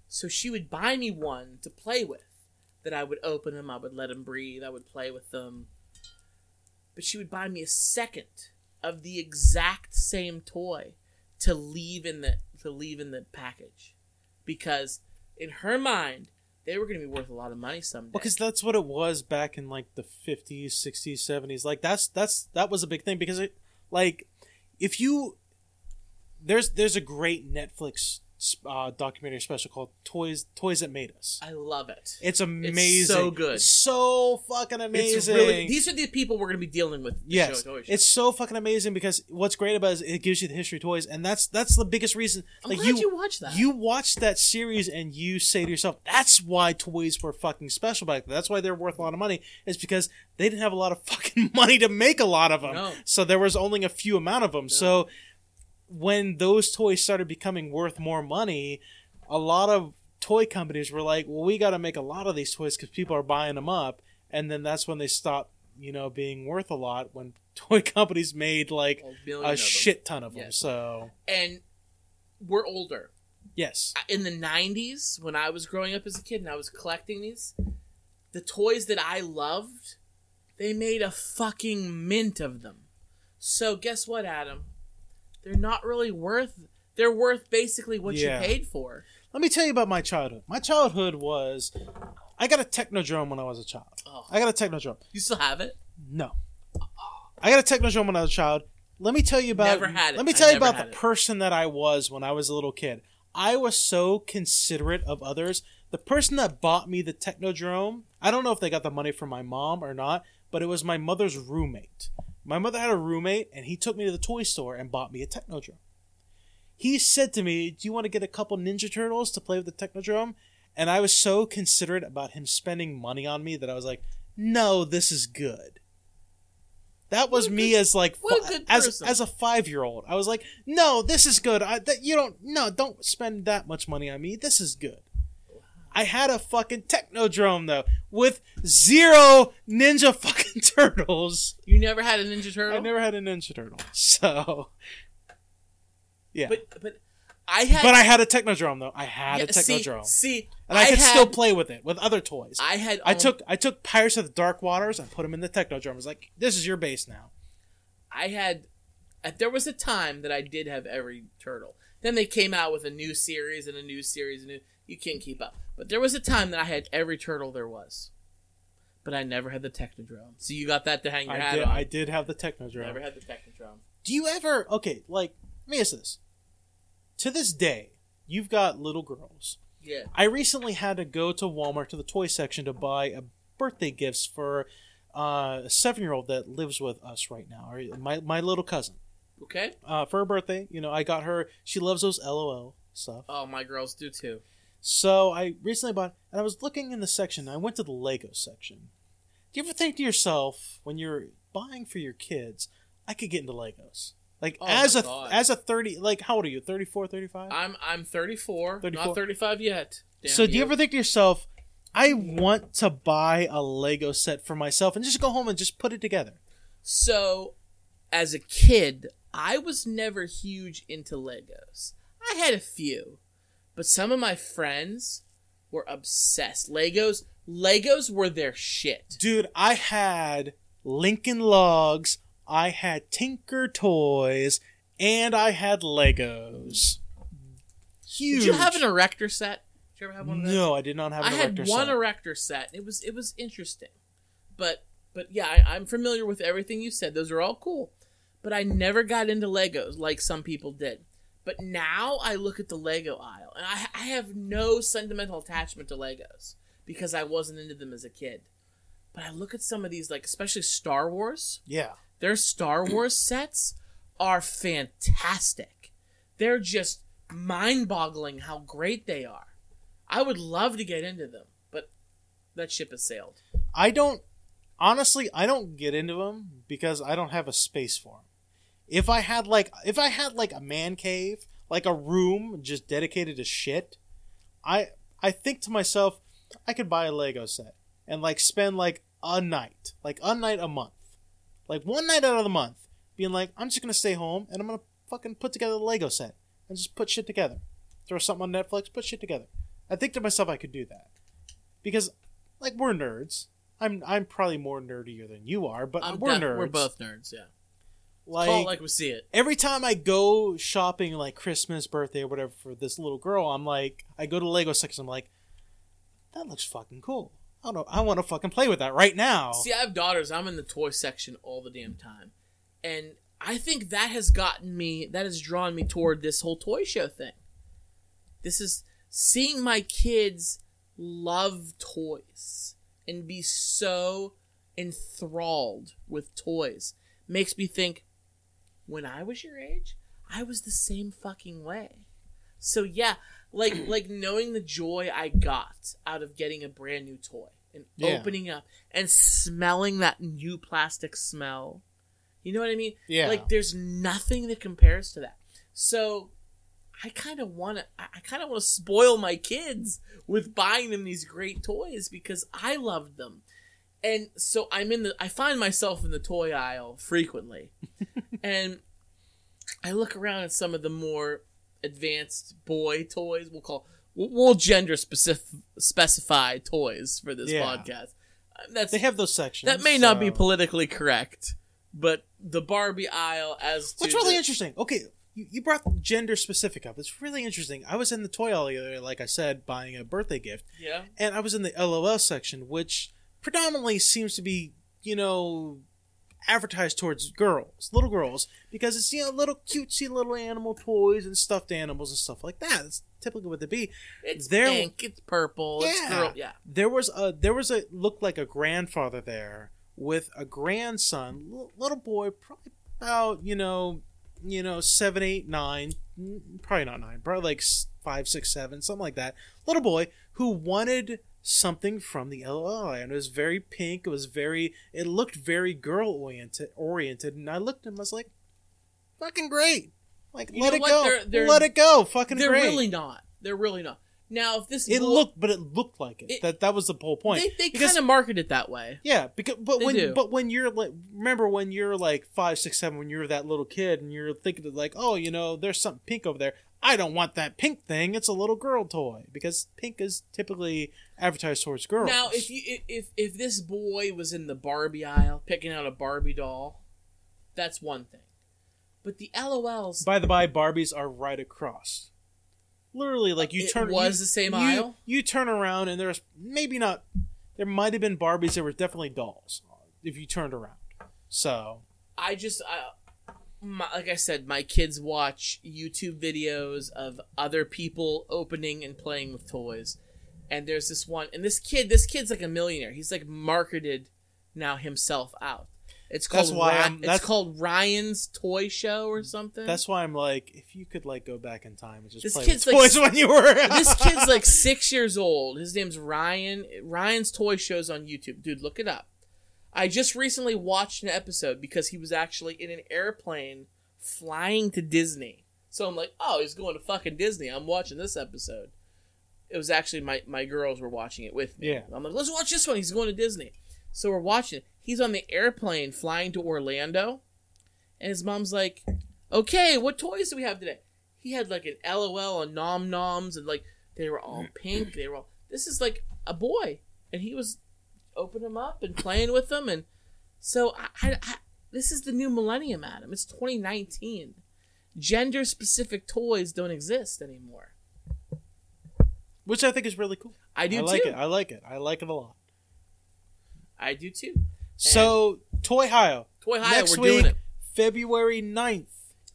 [SPEAKER 2] So she would buy me one to play with. That I would open them, I would let them breathe, I would play with them. But she would buy me a second of the exact same toy to leave in the to leave in the package because in her mind they were going to be worth a lot of money someday.
[SPEAKER 1] because that's what it was back in like the 50s 60s 70s like that's that's that was a big thing because it like if you there's there's a great netflix uh, documentary special called toys toys that made us
[SPEAKER 2] I love it.
[SPEAKER 1] it's amazing
[SPEAKER 2] so good.
[SPEAKER 1] so fucking amazing
[SPEAKER 2] It's really, these are the people we're going to be dealing with. the
[SPEAKER 1] Yes,
[SPEAKER 2] show, Show.
[SPEAKER 1] it's so fucking amazing because what's great about it is it gives you the history of toys, and that's that's the biggest reason.
[SPEAKER 2] I'm
[SPEAKER 1] like
[SPEAKER 2] glad
[SPEAKER 1] you,
[SPEAKER 2] you, watched that.
[SPEAKER 1] you watch that series and you say to yourself, "That's why toys were fucking special back then. That's why they're worth a lot of money. Is because they didn't have a lot of [LAUGHS] fucking money to make a lot of them,
[SPEAKER 2] No.
[SPEAKER 1] so there was only a few amount of them. So when those toys started becoming worth more money, a lot of toy companies were like, "Well, we got to make a lot of these toys because people are buying them up," and then that's when they stopped, you know, being worth a lot when [LAUGHS] toy companies made like
[SPEAKER 2] A
[SPEAKER 1] a shit ton of them.
[SPEAKER 2] Yes.
[SPEAKER 1] So
[SPEAKER 2] And we're older.
[SPEAKER 1] yes,
[SPEAKER 2] in the 90s when I was growing up as a kid and I was collecting these, the toys that I loved, they made a fucking mint of them. So guess what, Adam? They're not really worth they're worth basically what
[SPEAKER 1] Yeah.
[SPEAKER 2] you paid for.
[SPEAKER 1] let me tell you about my childhood. My childhood was, I got a Technodrome when I was a child.
[SPEAKER 2] Oh.
[SPEAKER 1] I got a Technodrome.
[SPEAKER 2] You still have it?
[SPEAKER 1] No. I got a Technodrome when I was a child. Let me tell you about
[SPEAKER 2] Never had it.
[SPEAKER 1] Let me
[SPEAKER 2] I
[SPEAKER 1] tell you about the
[SPEAKER 2] it.
[SPEAKER 1] person that I was when I was a little kid. I was so considerate of others. The person that bought me the Technodrome, I don't know if they got the money from my mom or not, but it was my mother's roommate. My mother had a roommate and he took me to the toy store and bought me a Technodrome. He said to me, "Do you want to get a couple Ninja Turtles to play with the Technodrome?" And I was so considerate about him spending money on me that I was like, "No, this is good." That was me
[SPEAKER 2] good-
[SPEAKER 1] as like as
[SPEAKER 2] person.
[SPEAKER 1] as a five year old. I was like, "No, this is good. I that you don't no don't spend that much money on me. This is good." I had a fucking Technodrome though with zero Ninja [LAUGHS] fucking turtles.
[SPEAKER 2] You never had a Ninja Turtle?
[SPEAKER 1] I never had a Ninja Turtle, [LAUGHS] so yeah. But,
[SPEAKER 2] But I had But
[SPEAKER 1] I had a Technodrome though. I had
[SPEAKER 2] yeah,
[SPEAKER 1] a Technodrome,
[SPEAKER 2] see
[SPEAKER 1] and I, could
[SPEAKER 2] had,
[SPEAKER 1] still play with it with other toys.
[SPEAKER 2] I had
[SPEAKER 1] I
[SPEAKER 2] um,
[SPEAKER 1] took I took Pirates of the Dark Waters and put them in the Technodrome. I was like, "This is your base now."
[SPEAKER 2] I had uh, there was a time that I did have every turtle. Then they came out with a new series and a new series and new, you can't keep up. But there was a time that I had every turtle there was. But I never had the Technodrome. So you got that to hang your
[SPEAKER 1] I
[SPEAKER 2] hat
[SPEAKER 1] did,
[SPEAKER 2] on.
[SPEAKER 1] I did have the Technodrome.
[SPEAKER 2] I never had the Technodrome.
[SPEAKER 1] Do you ever okay? Like, let me ask this. To this day, you've got little girls.
[SPEAKER 2] Yeah.
[SPEAKER 1] I recently had to go to Walmart to the toy section to buy a birthday gifts for uh, a seven-year-old that lives with us right now, or my my little cousin.
[SPEAKER 2] Okay.
[SPEAKER 1] Uh, for her birthday, you know, I got her. She loves those LOL stuff.
[SPEAKER 2] Oh, my girls do too.
[SPEAKER 1] So I recently bought, and I was looking in the section. I went to the Lego section. Do you ever think to yourself when you're buying for your kids, I could get into Legos? Like
[SPEAKER 2] Oh
[SPEAKER 1] as a
[SPEAKER 2] God.
[SPEAKER 1] as a 30 like how old are you? 34, 35?
[SPEAKER 2] I'm I'm 34,
[SPEAKER 1] 34.
[SPEAKER 2] not 35 yet. Damn
[SPEAKER 1] so do you ever think to yourself, I want to buy a Lego set for myself and just go home and just put it together?
[SPEAKER 2] So, as a kid, I was never huge into Legos. I had a few, but some of my friends were obsessed. Legos, Legos were their shit.
[SPEAKER 1] Dude, I had Lincoln Logs, I had Tinker Toys, and I had Legos. Huge.
[SPEAKER 2] Did you have an erector set? Did you ever have one of those?
[SPEAKER 1] No, I did not have
[SPEAKER 2] I had one
[SPEAKER 1] set.
[SPEAKER 2] erector set. It was it was interesting, but but yeah, I, I'm familiar with everything you said. Those are all cool, but I never got into Legos like some people did. But now I look at the Lego aisle, and I, I have no sentimental attachment to Legos because I wasn't into them as a kid. But I look at some of these, like especially Star Wars.
[SPEAKER 1] yeah.
[SPEAKER 2] Their Star Wars [CLEARS THROAT] sets are fantastic. They're just mind-boggling how great they are. I would love to get into them, but that ship has sailed.
[SPEAKER 1] I don't honestly I don't get into them because I don't have a space for them. If I had like if I had like a man cave, like a room just dedicated to shit, I I think to myself I could buy a Lego set and like spend like a night, like a night a month, like one night out of the month, being like, I'm just gonna stay home and I'm gonna fucking put together the Lego set and just put shit together. Throw something on Netflix, put shit together. I think to myself I could do that because, like, we're nerds. I'm I'm probably more nerdier than you are, but
[SPEAKER 2] I'm
[SPEAKER 1] we're
[SPEAKER 2] def-
[SPEAKER 1] nerds.
[SPEAKER 2] We're both nerds. Yeah.
[SPEAKER 1] Like,
[SPEAKER 2] Call it like we see it.
[SPEAKER 1] every time I go shopping, like Christmas, birthday, or whatever, for this little girl, I'm like, I go to Lego section. I'm like, that looks fucking cool. I don't know. I want to fucking play with that right now.
[SPEAKER 2] See, I have daughters. I'm in the toy section all the damn time, and I think that has gotten me. That has drawn me toward this whole toy show thing. This is seeing my kids love toys and be so enthralled with toys makes me think when I was your age, I was the same fucking way. So yeah, like [CLEARS THROAT] like knowing the joy I got out of getting a brand new toy and
[SPEAKER 1] Yeah.
[SPEAKER 2] opening up and smelling that new plastic smell. You know what I mean?
[SPEAKER 1] Yeah.
[SPEAKER 2] Like there's nothing that compares to that. So I kind of want to I kind of want to spoil my kids with buying them these great toys because I loved them. And so I'm in the I find myself in the toy aisle frequently. [LAUGHS] and I look around at some of the more advanced boy toys. We'll call we'll, gender specific specify toys for this
[SPEAKER 1] Yeah.
[SPEAKER 2] podcast. Uh, That's
[SPEAKER 1] they have those sections.
[SPEAKER 2] that may not be politically correct, but the Barbie aisle as to
[SPEAKER 1] What's really
[SPEAKER 2] the-
[SPEAKER 1] interesting? Okay, you, you brought gender specific up. It's really interesting. I was in the toy aisle the other day, like I said, buying a birthday gift,
[SPEAKER 2] yeah.
[SPEAKER 1] and I was in the LOL section, which predominantly seems to be, you know, advertised towards girls, little girls, because it's you know little cutesy little animal toys and stuffed animals and stuff like that. That's typically what they be.
[SPEAKER 2] It's
[SPEAKER 1] There-
[SPEAKER 2] pink, it's purple, it's
[SPEAKER 1] Yeah.
[SPEAKER 2] girl. Yeah,
[SPEAKER 1] There was a there was a looked like a grandfather there with a grandson, l- little boy, probably about you know, you know seven, eight, nine, probably not nine, probably like five, six, seven, something like that. Little boy who wanted something from the LOL, and it was very pink. It was very, it looked very girl oriented, oriented, and I looked at him. I was like, fucking great. Like
[SPEAKER 2] You
[SPEAKER 1] let it
[SPEAKER 2] what?
[SPEAKER 1] go,
[SPEAKER 2] They're- they're-
[SPEAKER 1] let it go, fucking
[SPEAKER 2] they're
[SPEAKER 1] great.
[SPEAKER 2] really not. They're really not. Now, if this
[SPEAKER 1] it looked, but it looked like it.
[SPEAKER 2] It-
[SPEAKER 1] that that was the whole point.
[SPEAKER 2] they, they kind of market it that way.
[SPEAKER 1] Yeah, because but
[SPEAKER 2] They
[SPEAKER 1] when
[SPEAKER 2] do.
[SPEAKER 1] but when you're like remember when you're like five, six, seven, when you're that little kid and you're thinking like, oh, you know, there's something pink over there. I don't want that pink thing. It's a little girl toy because pink is typically advertised towards girls.
[SPEAKER 2] Now, if you if- if this boy was in the Barbie aisle picking out a Barbie doll, that's one thing. But the LOLs,
[SPEAKER 1] by the by, Barbies are right across. Literally, like you
[SPEAKER 2] It
[SPEAKER 1] turn.
[SPEAKER 2] was
[SPEAKER 1] you-
[SPEAKER 2] the same
[SPEAKER 1] you-
[SPEAKER 2] aisle?
[SPEAKER 1] You turn around and there's maybe not. There might have been Barbies. There were definitely dolls if you turned around. So
[SPEAKER 2] I just I, my, like I said, my kids watch YouTube videos of other people opening and playing with toys, and there's this one, and this kid, this kid's like a millionaire. He's like marketed now himself out. It's called
[SPEAKER 1] That's why
[SPEAKER 2] Ry-
[SPEAKER 1] I'm-
[SPEAKER 2] it's called Ryan's Toy Show or something.
[SPEAKER 1] that's why I'm like, if you could like go back in time and just
[SPEAKER 2] This
[SPEAKER 1] play
[SPEAKER 2] kid's
[SPEAKER 1] with
[SPEAKER 2] like-
[SPEAKER 1] toys [LAUGHS] when you were. [LAUGHS]
[SPEAKER 2] this kid's like [LAUGHS] six years old. His name's Ryan. Ryan's Toy Show's on YouTube. Dude, look it up. I just recently watched an episode because he was actually in an airplane flying to Disney. So I'm like, oh, he's going to fucking Disney. I'm watching this episode. It was actually my, my girls were watching it with me.
[SPEAKER 1] Yeah.
[SPEAKER 2] I'm like, let's watch this one. He's going to Disney. So we're watching it. He's on the airplane flying to Orlando. And his mom's like, okay, what toys do we have today? He had like an LOL and nom noms and like they were all [CLEARS THROAT] pink. They were all. This is like a boy, and he was opening them up and playing with them, and so I, I, I this is the new millennium, Adam. It's 2019. Gender specific toys don't exist anymore.
[SPEAKER 1] which I think is really cool.
[SPEAKER 2] I do
[SPEAKER 1] I like
[SPEAKER 2] too.
[SPEAKER 1] it. I like it. I like it a lot.
[SPEAKER 2] I do too.
[SPEAKER 1] So, Toy Hio.
[SPEAKER 2] Toy High,
[SPEAKER 1] Next
[SPEAKER 2] we're
[SPEAKER 1] week,
[SPEAKER 2] doing it.
[SPEAKER 1] February 9th.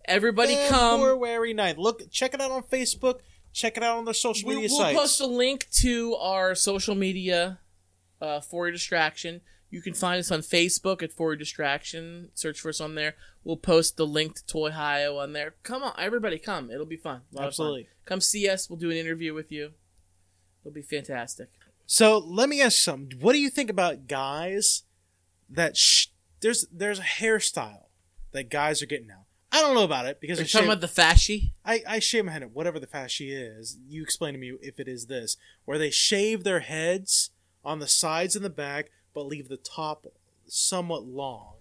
[SPEAKER 2] Everybody come.
[SPEAKER 1] February 9th. Look, check it out on Facebook. Check it out on the social media
[SPEAKER 2] We,
[SPEAKER 1] media
[SPEAKER 2] will
[SPEAKER 1] sites.
[SPEAKER 2] We'll post a link to our social media uh, for your distraction. You can find us on Facebook at For Your Distraction. Search for us on there. We'll post the link to Toy Hio on there. Come on, everybody, come. It'll be fun. A lot of fun.
[SPEAKER 1] Absolutely.
[SPEAKER 2] Come see us. We'll do an interview with you. It'll be fantastic.
[SPEAKER 1] So let me ask you something. What do you think about guys that sh- there's there's a hairstyle that guys are getting now? I don't know about it because
[SPEAKER 2] Are you talking
[SPEAKER 1] shave,
[SPEAKER 2] about the fasci?
[SPEAKER 1] I, I shave my head. Whatever the fasci is, you explain to me if it is this, where they shave their heads on the sides and the back, but leave the top somewhat long.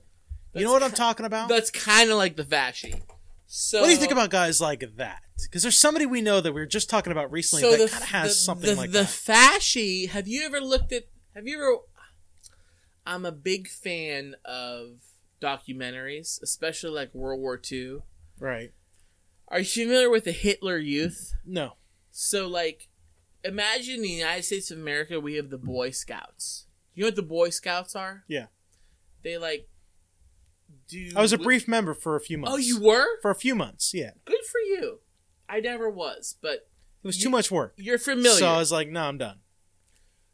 [SPEAKER 1] you know what I'm talking about?
[SPEAKER 2] That's kind of like the fasci. So
[SPEAKER 1] what do you think about guys like that? Because there's somebody we know that we were just talking about recently
[SPEAKER 2] so
[SPEAKER 1] that kind of has
[SPEAKER 2] the,
[SPEAKER 1] something
[SPEAKER 2] the,
[SPEAKER 1] like
[SPEAKER 2] the
[SPEAKER 1] that.
[SPEAKER 2] fasci? Have you ever looked at? Have you ever? I'm a big fan of documentaries, especially like World War II.
[SPEAKER 1] Right?
[SPEAKER 2] Are you familiar with the Hitler Youth?
[SPEAKER 1] No.
[SPEAKER 2] So, like, imagine in the United States of America, we have the Boy Scouts. You know what the Boy Scouts are?
[SPEAKER 1] Yeah.
[SPEAKER 2] They like do.
[SPEAKER 1] I was a brief member for a few oh, months.
[SPEAKER 2] Oh, you were?
[SPEAKER 1] for a few months. Yeah,
[SPEAKER 2] Good for you. I never was, but
[SPEAKER 1] it was
[SPEAKER 2] You-
[SPEAKER 1] too much work.
[SPEAKER 2] you're familiar.
[SPEAKER 1] So I was like, no, I'm done.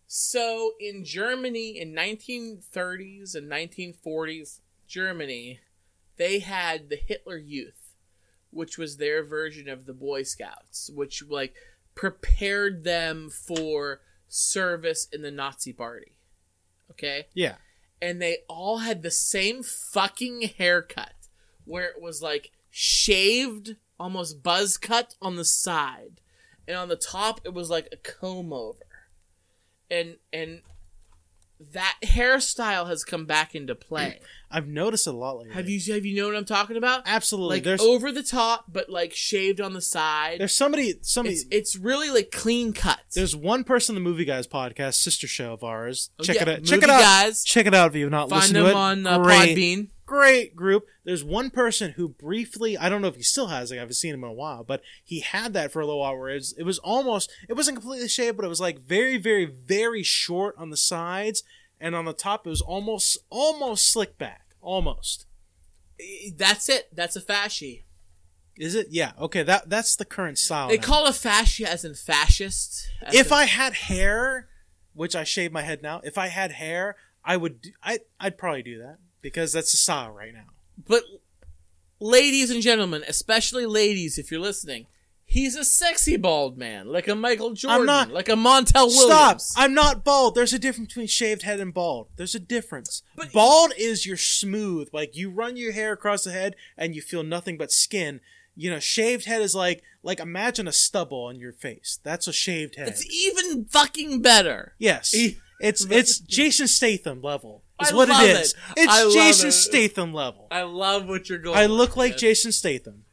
[SPEAKER 2] So in Germany in 1930s and 1940s Germany, they had the Hitler Youth, which was their version of the Boy Scouts, which like prepared them for service in the Nazi party. Okay?
[SPEAKER 1] Yeah.
[SPEAKER 2] And they all had the same fucking haircut where it was like shaved, almost buzz cut on the side. And on the top it was like a comb over and and that hairstyle has come back into play. [CLEARS THROAT]
[SPEAKER 1] I've noticed it a lot lately.
[SPEAKER 2] have you have you know what I'm talking about?
[SPEAKER 1] Absolutely.
[SPEAKER 2] Like
[SPEAKER 1] there's
[SPEAKER 2] over the top, but like shaved on the side.
[SPEAKER 1] there's somebody somebody.
[SPEAKER 2] It's it's really like clean cut.
[SPEAKER 1] there's one person in the Movie Guys podcast, sister show of ours.
[SPEAKER 2] Oh,
[SPEAKER 1] check
[SPEAKER 2] yeah,
[SPEAKER 1] it out. Check
[SPEAKER 2] Movie
[SPEAKER 1] it out.
[SPEAKER 2] Guys.
[SPEAKER 1] Check it out if you've not
[SPEAKER 2] Find
[SPEAKER 1] listened to it.
[SPEAKER 2] on uh, Podbean.
[SPEAKER 1] Great group. There's one person who briefly, I don't know if he still has it. I haven't seen him in a while, but he had that for a little while. Where it was, it was almost, it wasn't completely shaved, but it was like very, very, very short on the sides, and on the top it was almost, almost slick back, almost.
[SPEAKER 2] That's it. That's a fasci.
[SPEAKER 1] Is it? Yeah. Okay. That that's the current style.
[SPEAKER 2] They
[SPEAKER 1] now.
[SPEAKER 2] call a fasci as in fascist. as
[SPEAKER 1] if
[SPEAKER 2] in-
[SPEAKER 1] I had hair, which I shave my head now, if I had hair, I would. do- I I'd probably do that because that's the style right now.
[SPEAKER 2] But, ladies and gentlemen, especially ladies, if you're listening, he's a sexy bald man, like a Michael Jordan, I'm
[SPEAKER 1] not-
[SPEAKER 2] like a Montel Williams.
[SPEAKER 1] Stop! I'm not bald. There's a difference between shaved head and bald. There's a difference.
[SPEAKER 2] But-
[SPEAKER 1] bald is you're smooth, like you run your hair across the head and you feel nothing but skin. You know, shaved head is like like imagine a stubble on your face. That's a shaved head.
[SPEAKER 2] It's even fucking better.
[SPEAKER 1] yes. It's [LAUGHS] it's Jason Statham level. Is
[SPEAKER 2] I
[SPEAKER 1] what it is.
[SPEAKER 2] it.
[SPEAKER 1] It's Jason
[SPEAKER 2] it.
[SPEAKER 1] Statham level.
[SPEAKER 2] I love what you're going.
[SPEAKER 1] I look like. Jason Statham.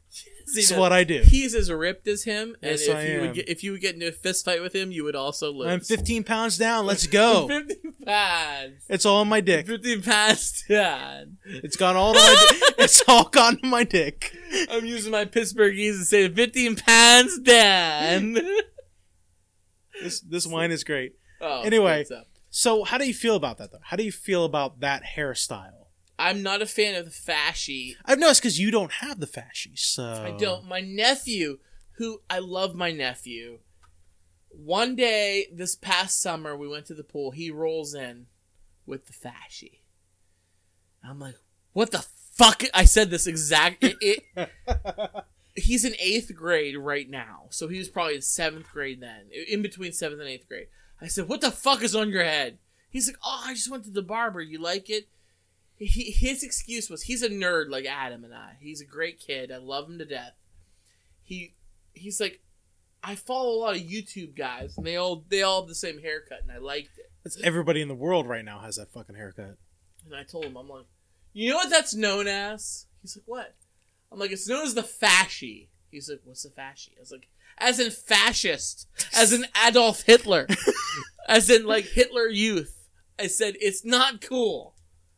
[SPEAKER 2] That-
[SPEAKER 1] what I do.
[SPEAKER 2] He's as ripped as him, and
[SPEAKER 1] Yes,
[SPEAKER 2] if
[SPEAKER 1] I
[SPEAKER 2] you
[SPEAKER 1] am.
[SPEAKER 2] would get, if you would get into a fist fight with him, you would also lose.
[SPEAKER 1] I'm 15 pounds down. Let's [LAUGHS] go.
[SPEAKER 2] 15 pounds.
[SPEAKER 1] It's all on my dick.
[SPEAKER 2] 15 pounds [LAUGHS] down.
[SPEAKER 1] It's gone all to my dick. [LAUGHS] It's all gone to my dick.
[SPEAKER 2] I'm using my Pittsburghese to say 15 pounds down.
[SPEAKER 1] This this wine is great.
[SPEAKER 2] oh,
[SPEAKER 1] Anyway. So, how do you feel about that though? How do you feel about that hairstyle?
[SPEAKER 2] I'm not a fan of the fasci.
[SPEAKER 1] I've noticed because you don't have the fasci, so
[SPEAKER 2] I don't. My nephew, who I love my nephew, one day this past summer we went to the pool. He rolls in with the fasci. I'm like, what the fuck? I said this exact. It, it, [LAUGHS] he's in eighth grade right now, so he was probably in seventh grade then, in between seventh and eighth grade. I said, "What the fuck is on your head?" He's like, "Oh, I just went to the barber. You like it?" He, his excuse was he's a nerd like Adam and I. He's a great kid. I love him to death. He he's like, I follow a lot of YouTube guys, and they all they all have the same haircut, and I liked it.
[SPEAKER 1] It's everybody in the world right now has that fucking haircut.
[SPEAKER 2] And I told him, I'm like, you know what that's known as? He's like, what? I'm like, it's known as the fasci. He's like, what's the fasci? I was like, as in fascist, as in Adolf Hitler, [LAUGHS] as in like Hitler Youth. I said, it's not cool.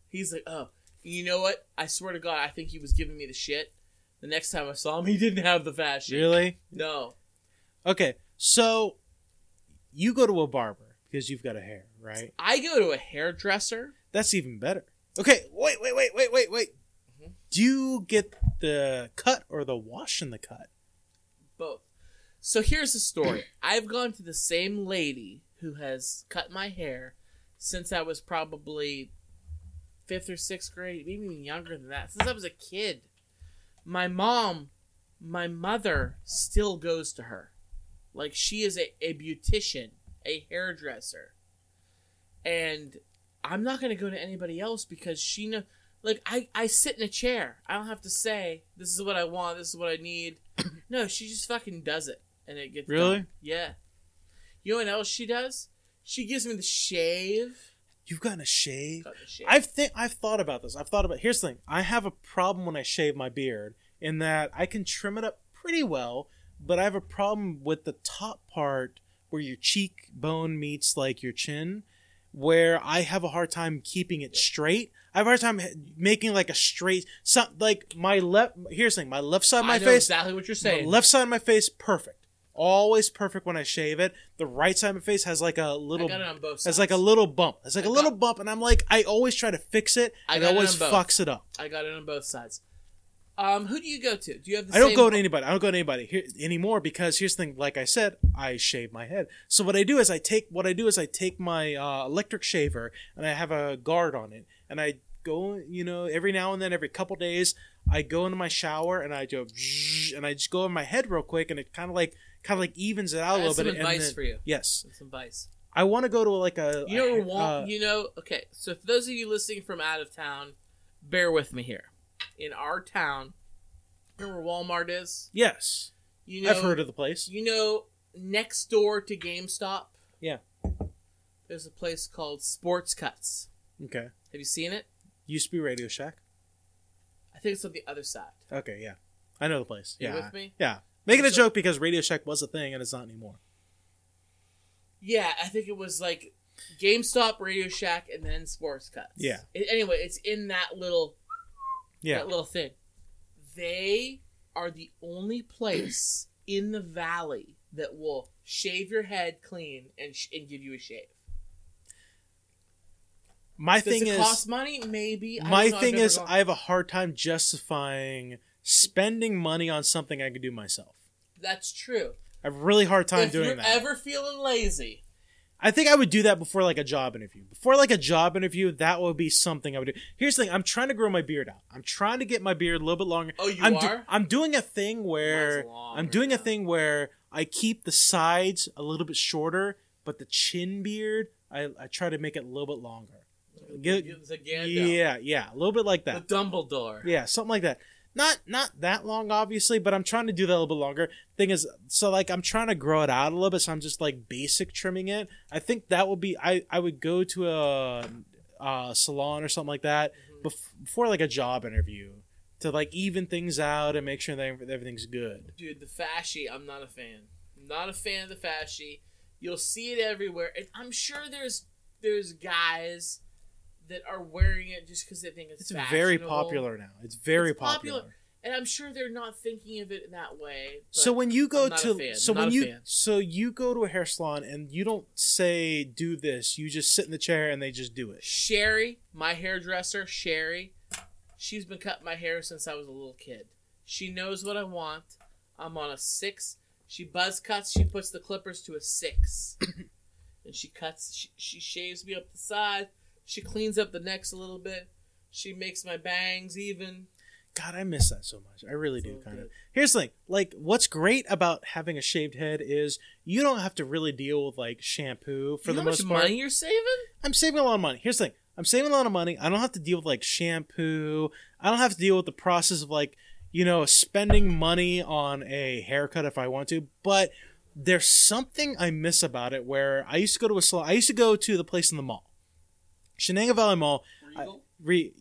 [SPEAKER 2] He's like, oh, you know what? I swear to God, I think he was giving me the shit. The next time I saw him, he didn't have the fasci.
[SPEAKER 1] Really?
[SPEAKER 2] No.
[SPEAKER 1] Okay, so you go to a barber because you've got a hair, right?
[SPEAKER 2] I go to a hairdresser.
[SPEAKER 1] That's even better. Okay, wait, wait, wait, wait, wait, wait.
[SPEAKER 2] Mhm.
[SPEAKER 1] Do you get the cut or the wash in the cut?
[SPEAKER 2] both. So here's the story. [CLEARS THROAT] I've gone to the same lady who has cut my hair since I was probably fifth or sixth grade, maybe even younger than that. Since I was a kid. My mom, my mother still goes to her. Like she is a, a beautician, a hairdresser. And I'm not gonna go to anybody else because she know like I, I sit in a chair. I don't have to say this is what I want, this is what I need. [CLEARS THROAT] no, she just fucking does it and it gets
[SPEAKER 1] Really?
[SPEAKER 2] done. Yeah. You know what else she does? She gives me the shave.
[SPEAKER 1] You've gotten a shave.
[SPEAKER 2] The shit.
[SPEAKER 1] I've think I've thought about this. I've thought about. Here's the thing. I have a problem when I shave my beard in that I can trim it up pretty well, but I have a problem with the top part where your cheekbone meets like your chin, where I have a hard time keeping it straight. I have a hard time making like a straight. Some like my left. Here's the thing. My left side of my
[SPEAKER 2] I know
[SPEAKER 1] face.
[SPEAKER 2] exactly what you're saying.
[SPEAKER 1] left side of my face perfect. Always perfect when I shave it. The right side of my face has like a little
[SPEAKER 2] got it on both sides.
[SPEAKER 1] has like a little bump. It's like
[SPEAKER 2] I
[SPEAKER 1] a
[SPEAKER 2] got-
[SPEAKER 1] little bump, and I'm like, I always try to fix it,
[SPEAKER 2] I
[SPEAKER 1] and
[SPEAKER 2] got
[SPEAKER 1] it
[SPEAKER 2] it
[SPEAKER 1] always
[SPEAKER 2] on both.
[SPEAKER 1] fucks it up.
[SPEAKER 2] I got it on both sides. Um, who do you go to? Do you have the
[SPEAKER 1] I don't
[SPEAKER 2] same
[SPEAKER 1] go to anybody. I don't go to anybody here anymore because here's the thing. Like I said, I shave my head. So what I do is I take what I do is I take my uh, electric shaver and I have a guard on it, and I go, you know, every now and then, every couple days, I go into my shower and I go, and I just go in my head real quick, and it kind of like kind of like evens it out a little
[SPEAKER 2] some
[SPEAKER 1] bit. and
[SPEAKER 2] advice
[SPEAKER 1] then-
[SPEAKER 2] for you.
[SPEAKER 1] Yes,
[SPEAKER 2] Some advice.
[SPEAKER 1] I want to go to like a
[SPEAKER 2] You know,
[SPEAKER 1] uh,
[SPEAKER 2] you know. Okay, so for those of you listening from out of town, bear with me here. In our town, remember where Walmart is.
[SPEAKER 1] yes,
[SPEAKER 2] You know,
[SPEAKER 1] I've heard of the place.
[SPEAKER 2] You know, next door to GameStop.
[SPEAKER 1] Yeah.
[SPEAKER 2] There's a place called Sports Cuts.
[SPEAKER 1] Okay,
[SPEAKER 2] Have you seen it?
[SPEAKER 1] Used to be Radio Shack.
[SPEAKER 2] I think it's on the other side.
[SPEAKER 1] Okay, yeah, I know the place.
[SPEAKER 2] You
[SPEAKER 1] Yeah,
[SPEAKER 2] with me?
[SPEAKER 1] yeah. Making a joke because Radio Shack was a thing and it's not anymore.
[SPEAKER 2] Yeah, I think it was like GameStop, Radio Shack, and then Sports Cuts.
[SPEAKER 1] Yeah.
[SPEAKER 2] It- anyway, it's in that little
[SPEAKER 1] Yeah,
[SPEAKER 2] that little thing. They are the only place in the valley that will shave your head clean and sh- and give you a shave.
[SPEAKER 1] My
[SPEAKER 2] Does
[SPEAKER 1] thing is
[SPEAKER 2] cost money? Maybe.
[SPEAKER 1] My thing is
[SPEAKER 2] gone-
[SPEAKER 1] I have a hard time justifying spending money on something I could do myself.
[SPEAKER 2] that's true.
[SPEAKER 1] I have a really hard time
[SPEAKER 2] if
[SPEAKER 1] doing
[SPEAKER 2] you're
[SPEAKER 1] that.
[SPEAKER 2] ever feeling lazy,
[SPEAKER 1] I think I would do that before like a job interview. Before like a job interview, that would be something I would do. Here's the thing: I'm trying to grow my beard out. I'm trying to get my beard a little bit longer.
[SPEAKER 2] oh, you
[SPEAKER 1] I'm do-
[SPEAKER 2] are.
[SPEAKER 1] I'm doing a thing where I'm doing a thing where I keep the sides a little bit shorter, but the chin beard I, I try to make it a little bit longer.
[SPEAKER 2] A Gandalf.
[SPEAKER 1] Yeah, yeah, a little bit like
[SPEAKER 2] The
[SPEAKER 1] that.
[SPEAKER 2] Dumbledore.
[SPEAKER 1] Yeah, something like that. Not not that long, obviously, but I'm trying to do that a little bit longer. Thing is, so like I'm trying to grow it out a little bit, so I'm just like basic trimming it. I think that would be I I would go to a, a salon or something like that
[SPEAKER 2] Mhm.
[SPEAKER 1] bef- before like a job interview to like even things out and make sure that everything's good.
[SPEAKER 2] Dude, the fasci, I'm not a fan. I'm not a fan of the fasci. You'll see it everywhere, and I'm sure there's there's guys that are wearing it just because they think it's
[SPEAKER 1] It's very popular now. It's very
[SPEAKER 2] It's popular.
[SPEAKER 1] popular.
[SPEAKER 2] and I'm sure they're not thinking of it in that way.
[SPEAKER 1] So when you go
[SPEAKER 2] I'm not a
[SPEAKER 1] to so when you
[SPEAKER 2] fan.
[SPEAKER 1] so you go to a hair salon and you don't say do this, you just sit in the chair and they just do it.
[SPEAKER 2] Sherry, my hairdresser, Sherry, she's been cutting my hair since I was a little kid. She knows what I want. I'm on a six. She buzz cuts. She puts the clippers to a six, [COUGHS] and she cuts. She, she shaves me up the side. She cleans up the necks a little bit. She makes my bangs even.
[SPEAKER 1] God, I miss that so much. I really do kind of. Here's the thing. Like what's great about having a shaved head is you don't have to really deal with like shampoo for
[SPEAKER 2] you know
[SPEAKER 1] the
[SPEAKER 2] how much
[SPEAKER 1] most part.
[SPEAKER 2] money you're saving?
[SPEAKER 1] I'm saving a lot of money. Here's the thing. I'm saving a lot of money. I don't have to deal with like shampoo. I don't have to deal with the process of like, you know, spending money on a haircut if I want to. But there's something I miss about it where I used to go to a salon. I used to go to the place in the mall. Shenango Valley Mall. I- Re,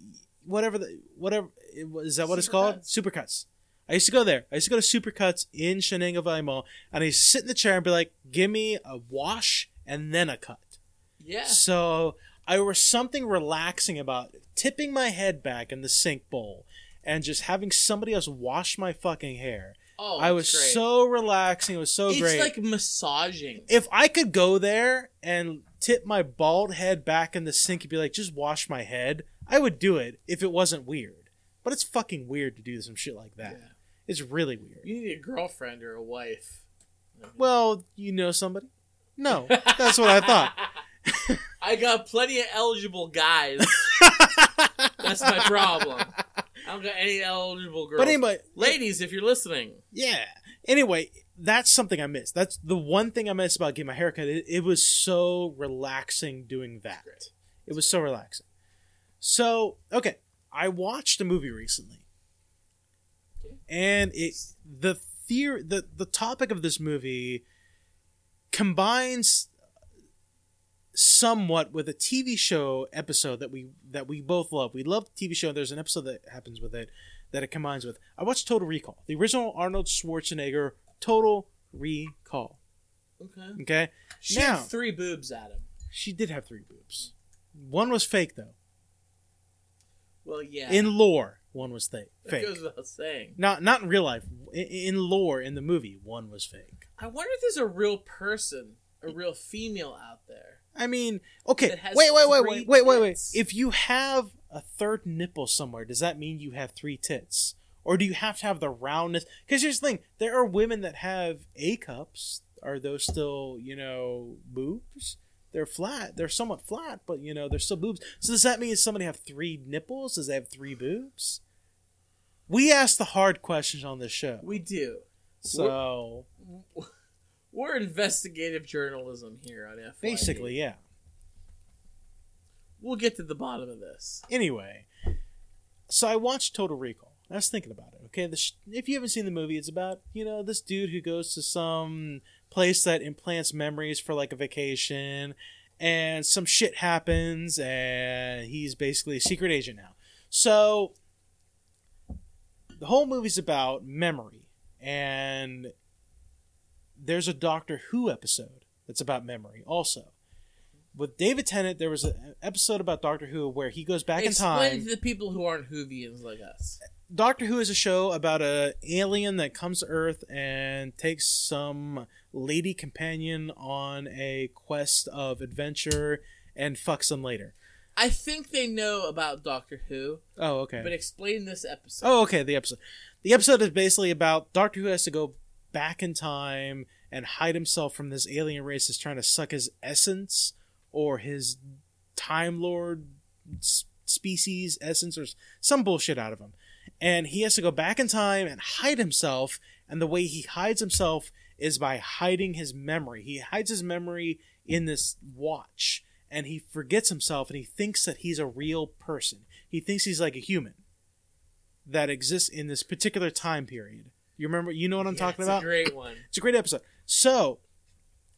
[SPEAKER 1] whatever the whatever it was- is that what it's called? Supercuts. I used to go there. I used to go to Supercuts in Shenango Valley Mall, and I used to sit in the chair and be like, "Give me a wash and then a cut."
[SPEAKER 2] yeah.
[SPEAKER 1] So I was something relaxing about tipping my head back in the sink bowl and just having somebody else wash my fucking hair.
[SPEAKER 2] Oh,
[SPEAKER 1] I was
[SPEAKER 2] great.
[SPEAKER 1] so relaxing. It was so
[SPEAKER 2] It's
[SPEAKER 1] great.
[SPEAKER 2] It's like massaging.
[SPEAKER 1] if I could go there and tip my bald head back in the sink and be like, just wash my head, I would do it if it wasn't weird. But it's fucking weird to do some shit like that.
[SPEAKER 2] Yeah.
[SPEAKER 1] It's really weird.
[SPEAKER 2] You need a girlfriend or a wife.
[SPEAKER 1] Well, you know somebody? No, [LAUGHS] that's what I thought.
[SPEAKER 2] I got plenty of eligible guys. [LAUGHS] That's my problem. I don't got any eligible girls.
[SPEAKER 1] But anyway,
[SPEAKER 2] ladies, if you're listening,
[SPEAKER 1] Yeah. Anyway, that's something I miss. That's the one thing I miss about getting my haircut. It, it was so relaxing doing that. It was so relaxing. So, okay, I watched a movie recently.
[SPEAKER 2] Okay.
[SPEAKER 1] And it the theory the the topic of this movie combines somewhat with a TV show episode that we that we both love. We love the TV show. There's an episode that happens with it that it combines with. I watched Total Recall, the original Arnold Schwarzenegger Total Recall.
[SPEAKER 2] Okay.
[SPEAKER 1] Okay,
[SPEAKER 2] She
[SPEAKER 1] Now-
[SPEAKER 2] had three boobs at him.
[SPEAKER 1] she did have three boobs. One was fake though.
[SPEAKER 2] Well, yeah.
[SPEAKER 1] In lore, one was fake.
[SPEAKER 2] that goes without saying.
[SPEAKER 1] Not not in real life. In, in lore, in the movie, one was fake.
[SPEAKER 2] I wonder if there's a real person, a real female out there.
[SPEAKER 1] I mean, okay, wait, wait, wait, wait, wait, wait, wait. If you have a third nipple somewhere, does that mean you have three tits, or do you have to have the roundness? Because here's the thing: there are women that have A cups. Are those still, you know, boobs? They're flat. They're somewhat flat, but you know, they're still boobs. So does that mean somebody have three nipples? Does they have three boobs? We ask the hard questions on this show.
[SPEAKER 2] We do.
[SPEAKER 1] So
[SPEAKER 2] We're investigative journalism here on FYE.
[SPEAKER 1] basically, yeah.
[SPEAKER 2] we'll get to the bottom of this.
[SPEAKER 1] Anyway, so I watched Total Recall. I was thinking about it. Okay, the sh- if you haven't seen the movie, it's about you know this dude who goes to some place that implants memories for like a vacation, and some shit happens, and he's basically a secret agent now. So the whole movie's about memory, and there's a Doctor Who episode that's about memory also. With David Tennant, there was an episode about Doctor Who where he goes back in time.
[SPEAKER 2] Explain
[SPEAKER 1] in
[SPEAKER 2] to the people who aren't Whovians like us.
[SPEAKER 1] Doctor Who is a show about a alien that comes to Earth and takes some lady companion on a quest of adventure and fucks them later.
[SPEAKER 2] I think they know about Doctor Who,
[SPEAKER 1] Oh, okay.
[SPEAKER 2] but explain this episode.
[SPEAKER 1] Oh, okay. The episode. The episode is basically about Doctor Who has to go back in time and hide himself from this alien race that's trying to suck his essence or his Time Lord species essence or some bullshit out of him. And he has to go back in time and hide himself. And the way he hides himself is by hiding his memory. He hides his memory in this watch and he forgets himself and he thinks that he's a real person. He thinks he's like a human that exists in this particular time period. You remember? You know what I'm
[SPEAKER 2] Yeah,
[SPEAKER 1] talking
[SPEAKER 2] it's
[SPEAKER 1] about?
[SPEAKER 2] A great one.
[SPEAKER 1] It's a great episode. So,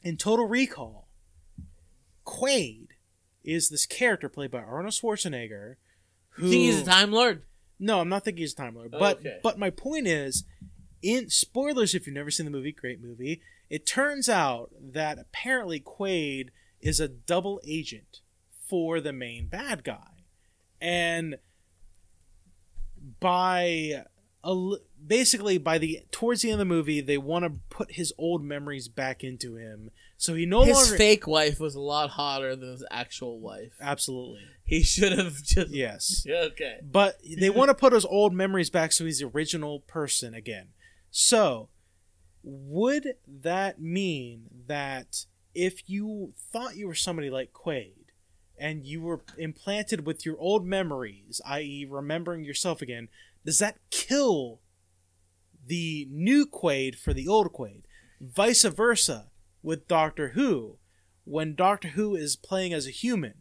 [SPEAKER 1] in Total Recall, Quaid is this character played by Arnold Schwarzenegger. Who,
[SPEAKER 2] You think he's a Time Lord?
[SPEAKER 1] no, I'm not thinking he's a Time Lord.
[SPEAKER 2] Oh,
[SPEAKER 1] But
[SPEAKER 2] okay.
[SPEAKER 1] but my point is, in spoilers, if you've never seen the movie, great movie. It turns out that apparently Quaid is a double agent for the main bad guy, and by a, basically by the towards the end of the movie, they want to put his old memories back into him, so he no
[SPEAKER 2] His
[SPEAKER 1] longer
[SPEAKER 2] fake wife was a lot hotter than his actual wife.
[SPEAKER 1] absolutely
[SPEAKER 2] He should have [LAUGHS] just.
[SPEAKER 1] yes.
[SPEAKER 2] Yeah, [LAUGHS] okay.
[SPEAKER 1] but they want to put his old memories back so he's the original person again. So, would that mean that if you thought you were somebody like Quaid and you were implanted with your old memories, i.e., remembering yourself again, does that kill the new Quaid for the old Quaid? Vice versa with Doctor Who, when Doctor Who is playing as a human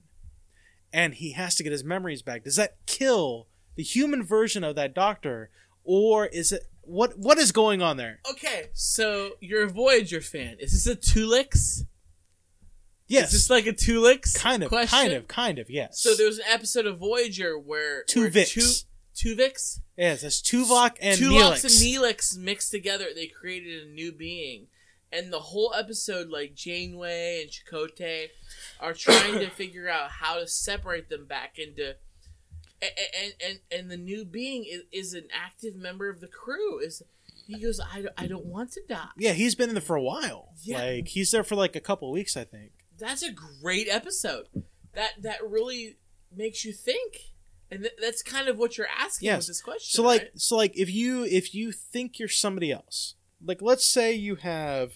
[SPEAKER 1] and he has to get his memories back. Does that kill the human version of that doctor, or is it what? What is going on there?
[SPEAKER 2] Okay, so you're a Voyager fan. Is this a Tulix?
[SPEAKER 1] Yes,
[SPEAKER 2] Is this like a Tulix?
[SPEAKER 1] kind of,
[SPEAKER 2] question?
[SPEAKER 1] kind of, kind of. Yes.
[SPEAKER 2] So there was an episode of Voyager where where
[SPEAKER 1] Tuvix.
[SPEAKER 2] Tu- Tuvix?
[SPEAKER 1] yes, that's Tuvok and
[SPEAKER 2] Tulox
[SPEAKER 1] Neelix.
[SPEAKER 2] and Neelix mixed together. They created a new being, and the whole episode, like Janeway and Chakotay, are trying to [COUGHS] figure out how to separate them back into. And and and the new being is, is an active member of the crew. Is he goes? I, don't- I don't want to die.
[SPEAKER 1] yeah, he's been in there for a while.
[SPEAKER 2] Yeah.
[SPEAKER 1] Like he's there for like a couple of weeks, I think.
[SPEAKER 2] That's a great episode. That that really makes you think, and th- that's kind of what you're asking
[SPEAKER 1] Yes.
[SPEAKER 2] with this question.
[SPEAKER 1] So like,
[SPEAKER 2] right?
[SPEAKER 1] so like, if you if you think you're somebody else, like let's say you have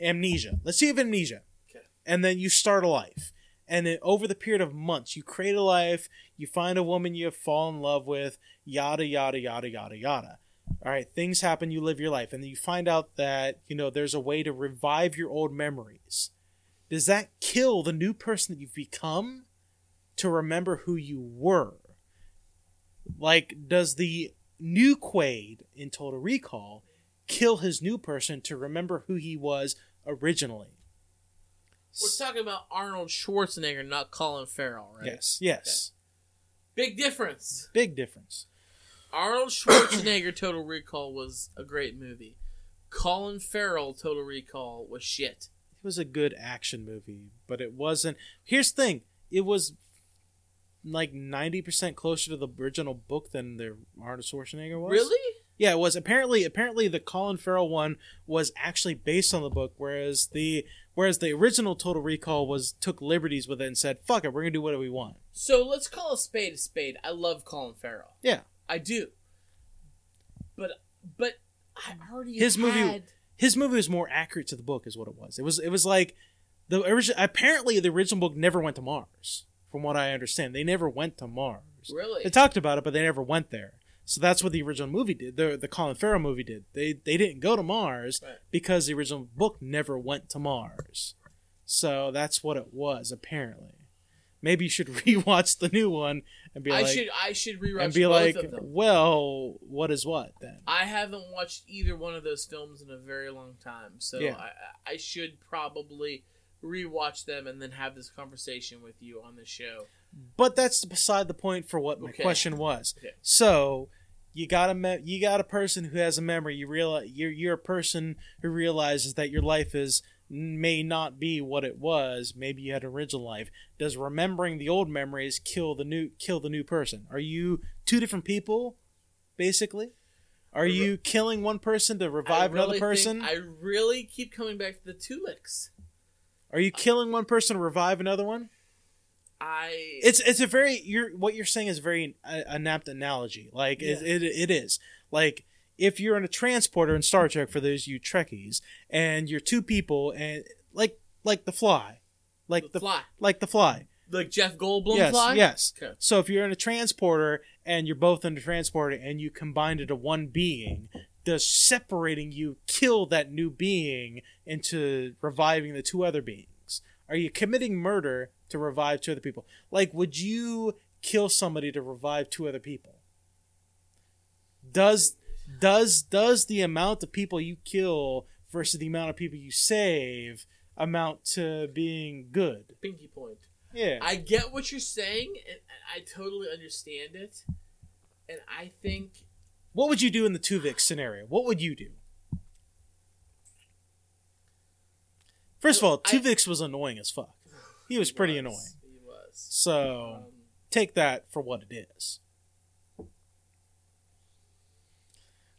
[SPEAKER 1] amnesia. Let's say you have amnesia,
[SPEAKER 2] Okay.
[SPEAKER 1] and then you start a life, and then over the period of months, you create a life. You find a woman you fall in love with, yada yada yada yada yada. All right, things happen. You live your life, and then you find out that you know there's a way to revive your old memories. Does that kill the new person that you've become to remember who you were? Like, does the new Quaid in Total Recall kill his new person to remember who he was originally?
[SPEAKER 2] We're talking about Arnold Schwarzenegger, not Colin Farrell, right?
[SPEAKER 1] Yes, yes.
[SPEAKER 2] Big difference.
[SPEAKER 1] Big difference.
[SPEAKER 2] Arnold Schwarzenegger [COUGHS] Total Recall was a great movie. Colin Farrell Total Recall was shit.
[SPEAKER 1] It was a good action movie, but it wasn't. Here's the thing: it was like ninety percent closer to the original book than the Arnold Schwarzenegger was.
[SPEAKER 2] Really?
[SPEAKER 1] Yeah, it was. Apparently, apparently the Colin Farrell one was actually based on the book, whereas the whereas the original Total Recall was took liberties with it and said, "Fuck it, we're gonna do whatever we want."
[SPEAKER 2] So let's call a spade a spade. I love Colin Farrell.
[SPEAKER 1] Yeah.
[SPEAKER 2] I do. But but I already
[SPEAKER 1] His movie- His movie was more accurate to the book, is what it was. It was it was like the original. Apparently, the original book never went to Mars, from what I understand. They never went to Mars.
[SPEAKER 2] Really?
[SPEAKER 1] They talked about it, but they never went there. So that's what the original movie did. The the Colin Farrell movie did. They they didn't go to Mars
[SPEAKER 2] Right.
[SPEAKER 1] because the original book never went to Mars. So that's what it was apparently. Maybe you should [LAUGHS] rewatch the new one and be
[SPEAKER 2] I
[SPEAKER 1] like
[SPEAKER 2] should I should rewatch
[SPEAKER 1] and be
[SPEAKER 2] both
[SPEAKER 1] like,
[SPEAKER 2] of them.
[SPEAKER 1] well, what is what then?
[SPEAKER 2] I haven't watched either one of those films in a very long time, so
[SPEAKER 1] Yeah.
[SPEAKER 2] I, I should probably rewatch them and then have this conversation with you on the show.
[SPEAKER 1] But that's beside the point for what my
[SPEAKER 2] Okay.
[SPEAKER 1] question was.
[SPEAKER 2] Okay.
[SPEAKER 1] So you got a me- you got a person who has a memory. You realize you're you're a person who realizes that your life is may not be what it was. Maybe you had an original life. Does remembering the old memories kill the new kill the new person? Are you two different people, basically? Are you killing one person to revive
[SPEAKER 2] really
[SPEAKER 1] another person?
[SPEAKER 2] think- I really keep coming back to the Tulix.
[SPEAKER 1] Are you killing one person to revive another one?
[SPEAKER 2] I
[SPEAKER 1] it's it's a very you're what you're saying is a very uh, an apt analogy like it,
[SPEAKER 2] Yeah.
[SPEAKER 1] it, it is like if you're in a transporter in star trek for those you trekkies and you're two people and like like the fly like
[SPEAKER 2] the
[SPEAKER 1] the,
[SPEAKER 2] fly,
[SPEAKER 1] like the fly
[SPEAKER 2] like Jeff Goldblum
[SPEAKER 1] yes
[SPEAKER 2] fly.
[SPEAKER 1] yes
[SPEAKER 2] Okay.
[SPEAKER 1] so if you're in a transporter and you're both in the transporter and you combine into one being does separating you kill that new being into reviving the two other beings? Are you committing murder to revive two other people? Like would you kill somebody to revive two other people? Does does does the amount of people you kill versus the amount of people you save amount to being good?
[SPEAKER 2] Pinky point.
[SPEAKER 1] yeah.
[SPEAKER 2] I get what you're saying, and I totally understand it. And I think
[SPEAKER 1] What would you do in the Tuvix scenario? What would you do? First of all,
[SPEAKER 2] I-
[SPEAKER 1] Tuvix was annoying as fuck. He was pretty
[SPEAKER 2] was,
[SPEAKER 1] annoying.
[SPEAKER 2] He was.
[SPEAKER 1] So
[SPEAKER 2] Um,
[SPEAKER 1] take that for what it is.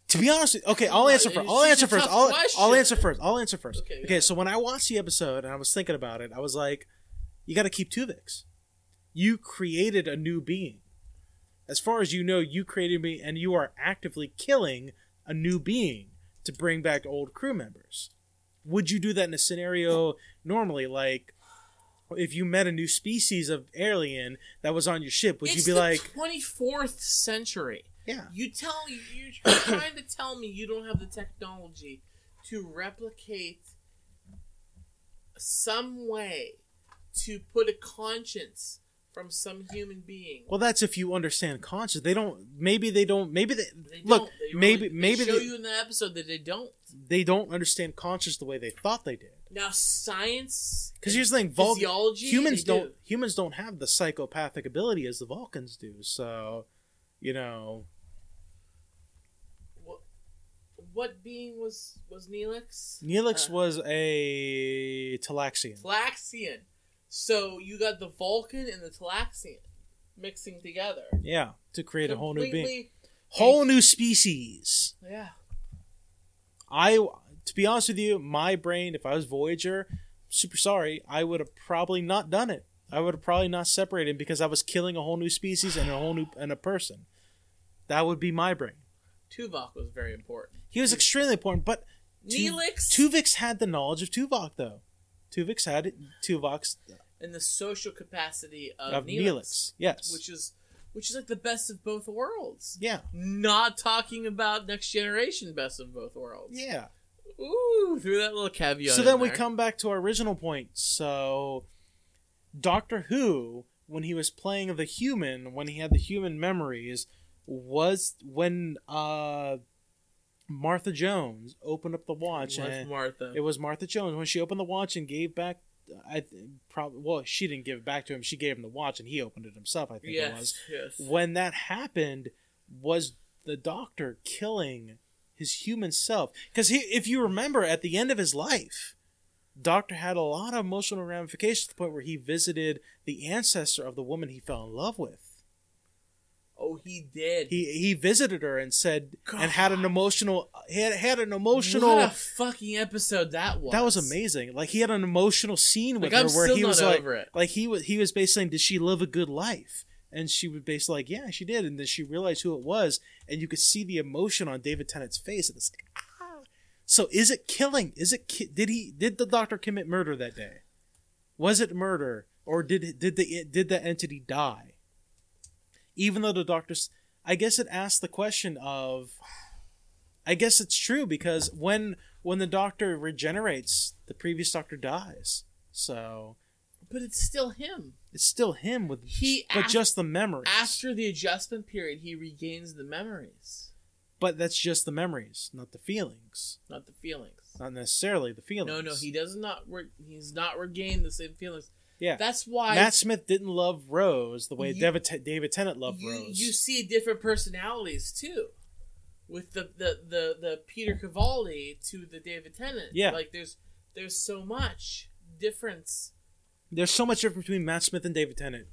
[SPEAKER 1] To be honest, okay, I'll answer first. I'll answer first. I'll, I'll answer first. I'll answer first.
[SPEAKER 2] Okay,
[SPEAKER 1] Okay,
[SPEAKER 2] ahead.
[SPEAKER 1] so when I watched the episode and I was thinking about it, I was like, you got to keep Tuvix. You created a new being. As far as you know, you created me, and you are actively killing a new being to bring back old crew members. Would you do that in a scenario normally, like if you met a new species of alien that was on your ship? Would
[SPEAKER 2] it's
[SPEAKER 1] you be
[SPEAKER 2] the
[SPEAKER 1] like,
[SPEAKER 2] 24th century.
[SPEAKER 1] yeah,
[SPEAKER 2] You tell you you're trying to tell me you don't have the technology to replicate some way to put a conscience from some human being.
[SPEAKER 1] Well, that's if you understand conscious. They don't. Maybe they don't. Maybe they,
[SPEAKER 2] They
[SPEAKER 1] look.
[SPEAKER 2] They
[SPEAKER 1] maybe
[SPEAKER 2] really-
[SPEAKER 1] maybe
[SPEAKER 2] they show
[SPEAKER 1] they,
[SPEAKER 2] you in the episode that they don't.
[SPEAKER 1] they don't understand conscious the way they thought they did.
[SPEAKER 2] Now science,
[SPEAKER 1] Because here's the thing: Vul-
[SPEAKER 2] physiology,
[SPEAKER 1] humans don't
[SPEAKER 2] do.
[SPEAKER 1] humans don't have the psychopathic ability as the Vulcans do. So, you know,
[SPEAKER 2] What, what being was was Neelix?
[SPEAKER 1] Neelix
[SPEAKER 2] Uh,
[SPEAKER 1] was a Talaxian.
[SPEAKER 2] Talaxian. So you got the Vulcan and the Talaxian mixing together.
[SPEAKER 1] Yeah, to create a whole new being, whole new species.
[SPEAKER 2] Yeah.
[SPEAKER 1] I, to be honest with you, my brain, if I was Voyager, super sorry, I would have probably not done it. I would have probably not separated because I was killing a whole new species and a whole new and a person. That would be my brain.
[SPEAKER 2] Tuvok was very important.
[SPEAKER 1] He was extremely important, but
[SPEAKER 2] Neelix
[SPEAKER 1] Tuvix had the knowledge of Tuvok, though. Tuvix had it, Tuvok's
[SPEAKER 2] and the social capacity of,
[SPEAKER 1] of
[SPEAKER 2] Neelix,
[SPEAKER 1] Neelix. Yes.
[SPEAKER 2] which is which is like the best of both worlds.
[SPEAKER 1] yeah.
[SPEAKER 2] Not talking about next generation best of both worlds.
[SPEAKER 1] Yeah.
[SPEAKER 2] Ooh, threw that little caveat.
[SPEAKER 1] So then we come back to our original point. So Doctor Who, when he was playing the human, when he had the human memories, was when uh Martha Jones opened up the watch
[SPEAKER 2] With
[SPEAKER 1] and
[SPEAKER 2] Martha.
[SPEAKER 1] it was Martha Jones when she opened the watch and gave back I probably well, she didn't give it back to him. She gave him the watch, and he opened it himself. I think it was.
[SPEAKER 2] Yes. Yes.
[SPEAKER 1] When that happened, was the doctor killing his human self? Because he, if you remember, at the end of his life, Doctor had a lot of emotional ramifications to the point where he visited the ancestor of the woman he fell in love with.
[SPEAKER 2] Oh, he did.
[SPEAKER 1] He he visited her and said and had an emotional he had, had an emotional
[SPEAKER 2] What a fucking episode that was.
[SPEAKER 1] that was amazing. Like he had an emotional scene with
[SPEAKER 2] Like,
[SPEAKER 1] her
[SPEAKER 2] I'm
[SPEAKER 1] where he was like
[SPEAKER 2] it.
[SPEAKER 1] like he was he was basically saying, Did she live a good life? And she was basically like, Yeah, she did. And then she realized who it was, and you could see the emotion on David Tennant's face. And it's like, ah. So is it killing? Is it ki- did he did the doctor commit murder that day? Was it murder? Or did did the did the entity die? Even though the doctors I guess it asks the question of I guess it's true because when when the doctor regenerates, the previous doctor dies. So
[SPEAKER 2] but it's still him.
[SPEAKER 1] it's still him with
[SPEAKER 2] He
[SPEAKER 1] but
[SPEAKER 2] af-
[SPEAKER 1] just the memories.
[SPEAKER 2] After the adjustment period, he regains the memories,
[SPEAKER 1] but that's just the memories, not the feelings.
[SPEAKER 2] not the feelings.
[SPEAKER 1] Not necessarily the feelings.
[SPEAKER 2] No, no, he does not. Re- he's not regained the same feelings.
[SPEAKER 1] Yeah.
[SPEAKER 2] That's why
[SPEAKER 1] Matt Smith didn't love Rose the way
[SPEAKER 2] You-
[SPEAKER 1] David, David Tennant loved
[SPEAKER 2] you,
[SPEAKER 1] Rose.
[SPEAKER 2] you see different personalities too, with the the the, the Peter Capaldi to the David Tennant.
[SPEAKER 1] Yeah.
[SPEAKER 2] like there's there's so much difference.
[SPEAKER 1] There's so much difference between Matt Smith and David Tennant.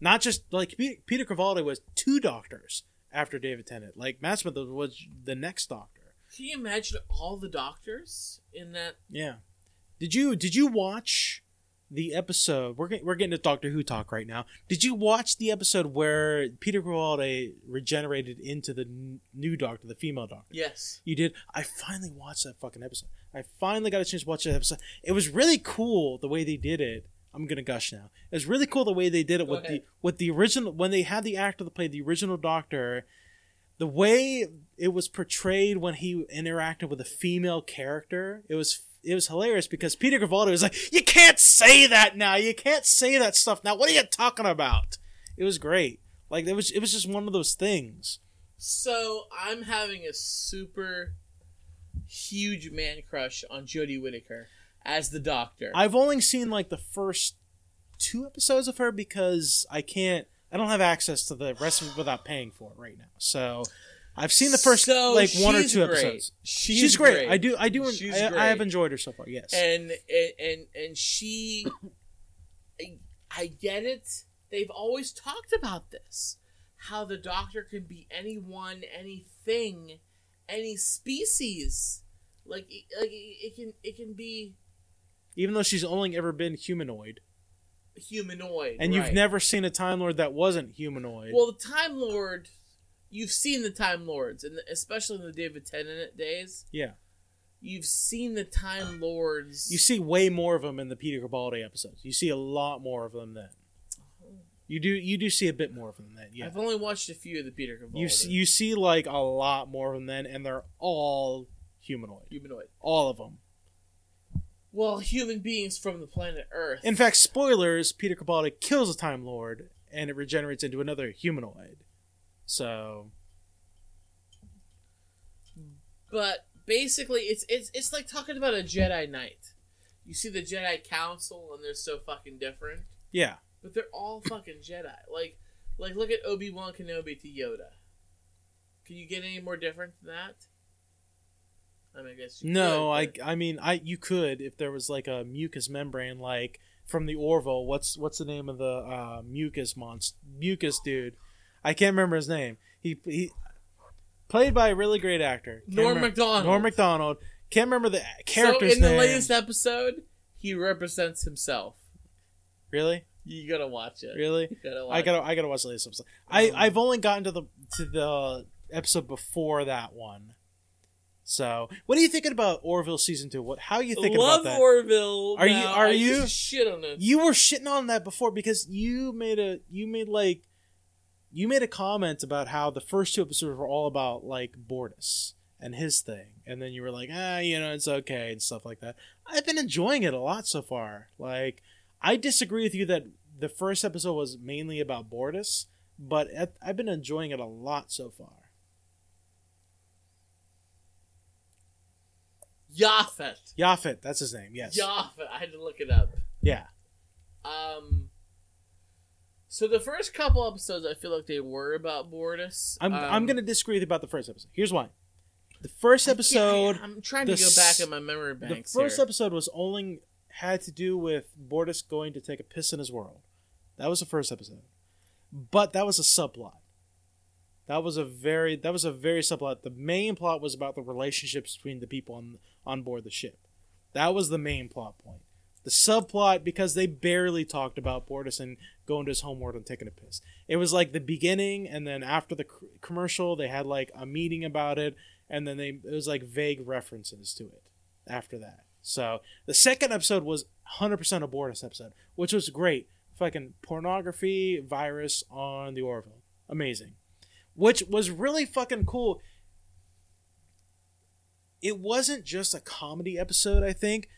[SPEAKER 1] Not just like Peter, Peter Capaldi was two doctors after David Tennant. Like Matt Smith was the next doctor.
[SPEAKER 2] Can you imagine all the doctors in that?
[SPEAKER 1] Yeah. Did you did you watch the episode? We're we're getting to Doctor Who talk right now. Did you watch the episode where Peter Capaldi regenerated into the n- new Doctor, the female Doctor?
[SPEAKER 2] Yes.
[SPEAKER 1] You did. I finally watched that fucking episode. I finally got a chance to watch that episode. It was really cool the way they did it. I'm gonna gush now. It was really cool the way they did it
[SPEAKER 2] Go
[SPEAKER 1] with
[SPEAKER 2] ahead.
[SPEAKER 1] the with the original when they had the actor that played the original Doctor. The way it was portrayed when he interacted with a female character, it was it was hilarious because Peter Capaldi was like, "You can't say that now. You can't say that stuff now. What are you talking about?" It was great. Like it was it was just one of those things.
[SPEAKER 2] So I'm having a super huge man crush on Jodie Whittaker as the Doctor.
[SPEAKER 1] I've only seen like the first two episodes of her because I can't. I don't have access to the rest of it without paying for it right now. So I've seen the first
[SPEAKER 2] So
[SPEAKER 1] like one or two
[SPEAKER 2] great.
[SPEAKER 1] episodes.
[SPEAKER 2] She's,
[SPEAKER 1] She's, great.
[SPEAKER 2] great.
[SPEAKER 1] I do. I do. I. I have enjoyed her so far. Yes.
[SPEAKER 2] and and and, and she I, I get it they've always talked about this how the doctor can be anyone anything any species like like it, it can it can be
[SPEAKER 1] Even though she's only ever been humanoid,
[SPEAKER 2] humanoid
[SPEAKER 1] and you've never seen a Time Lord that wasn't humanoid.
[SPEAKER 2] well the time lord you've seen the time lords and especially in the david tennant days
[SPEAKER 1] yeah.
[SPEAKER 2] you've seen the time lords
[SPEAKER 1] You see way more of them in the Peter Capaldi episodes. You see a lot more of them then. Uh-huh. You do. You do see a bit more of them then. Yeah.
[SPEAKER 2] i've only watched a few of the peter Capaldi.
[SPEAKER 1] You see, you see like a lot more of them then, and they're all humanoid.
[SPEAKER 2] humanoid
[SPEAKER 1] All of them.
[SPEAKER 2] Well, human beings from the planet Earth.
[SPEAKER 1] In fact, spoilers: Peter Capaldi kills a Time Lord, and it regenerates into another humanoid. So
[SPEAKER 2] but basically, it's it's it's like talking about a Jedi Knight. You see the Jedi Council, and they're so fucking different,
[SPEAKER 1] yeah,
[SPEAKER 2] but they're all fucking Jedi. Like, like look at Obi Wan Kenobi to Yoda. Can you get any more different than that? I mean, I guess you
[SPEAKER 1] no, I
[SPEAKER 2] could,
[SPEAKER 1] I mean I you could if there was like a mucus membrane like from the Orville. What's what's the name of the uh, mucus monster? Mucus dude. I can't remember his name. He he played by a really great actor. Can't
[SPEAKER 2] Norm
[SPEAKER 1] remember-
[SPEAKER 2] Macdonald.
[SPEAKER 1] Norm Macdonald. Can't remember the character's
[SPEAKER 2] So in the
[SPEAKER 1] name.
[SPEAKER 2] latest episode, he represents himself.
[SPEAKER 1] really,
[SPEAKER 2] You gotta watch it.
[SPEAKER 1] really.
[SPEAKER 2] You gotta watch
[SPEAKER 1] I gotta I gotta watch the latest episode. I
[SPEAKER 2] Um,
[SPEAKER 1] I've only gotten to the to the episode before that one. So, what are you thinking about Orville season two? What how are you
[SPEAKER 2] it.
[SPEAKER 1] thinking
[SPEAKER 2] Love
[SPEAKER 1] about that?
[SPEAKER 2] Orville.
[SPEAKER 1] Are you-
[SPEAKER 2] now.
[SPEAKER 1] are
[SPEAKER 2] I used
[SPEAKER 1] you-
[SPEAKER 2] to shit on it?
[SPEAKER 1] you were shitting on that before because you made a you made like you made a comment about how the first two episodes were all about like Bortus and his thing, and then you were like, ah, you know, it's okay and stuff like that. I've been enjoying it a lot so far. Like, I disagree with you that the first episode was mainly about Bortus, but I've been enjoying it a lot so far.
[SPEAKER 2] Yaphit.
[SPEAKER 1] Yaphit, that's his name. Yes.
[SPEAKER 2] Yaphit. I had to look it up.
[SPEAKER 1] Yeah.
[SPEAKER 2] Um. So the first couple episodes, I feel like they were about Bortus.
[SPEAKER 1] I'm
[SPEAKER 2] Um,
[SPEAKER 1] I'm gonna disagree with about the first episode. Here's why. The first episode,
[SPEAKER 2] I'm trying to go back in my memory banks.
[SPEAKER 1] the first
[SPEAKER 2] here.
[SPEAKER 1] episode was only had to do with Bortus going to take a piss in his world. That was the first episode, but that was a subplot. That was a very that was a very subplot. The main plot was about the relationships between the people on on board the ship. That was the main plot point. The subplot because they barely talked about Bortus and going to his homeworld and taking a piss. It was like the beginning, and then after the commercial, they had like a meeting about it, and then they it was like vague references to it after that. So the second episode was 100% a Bortus episode, which was great. Fucking pornography virus on the Orville, amazing. Which was really fucking cool. It wasn't just a comedy episode, I think,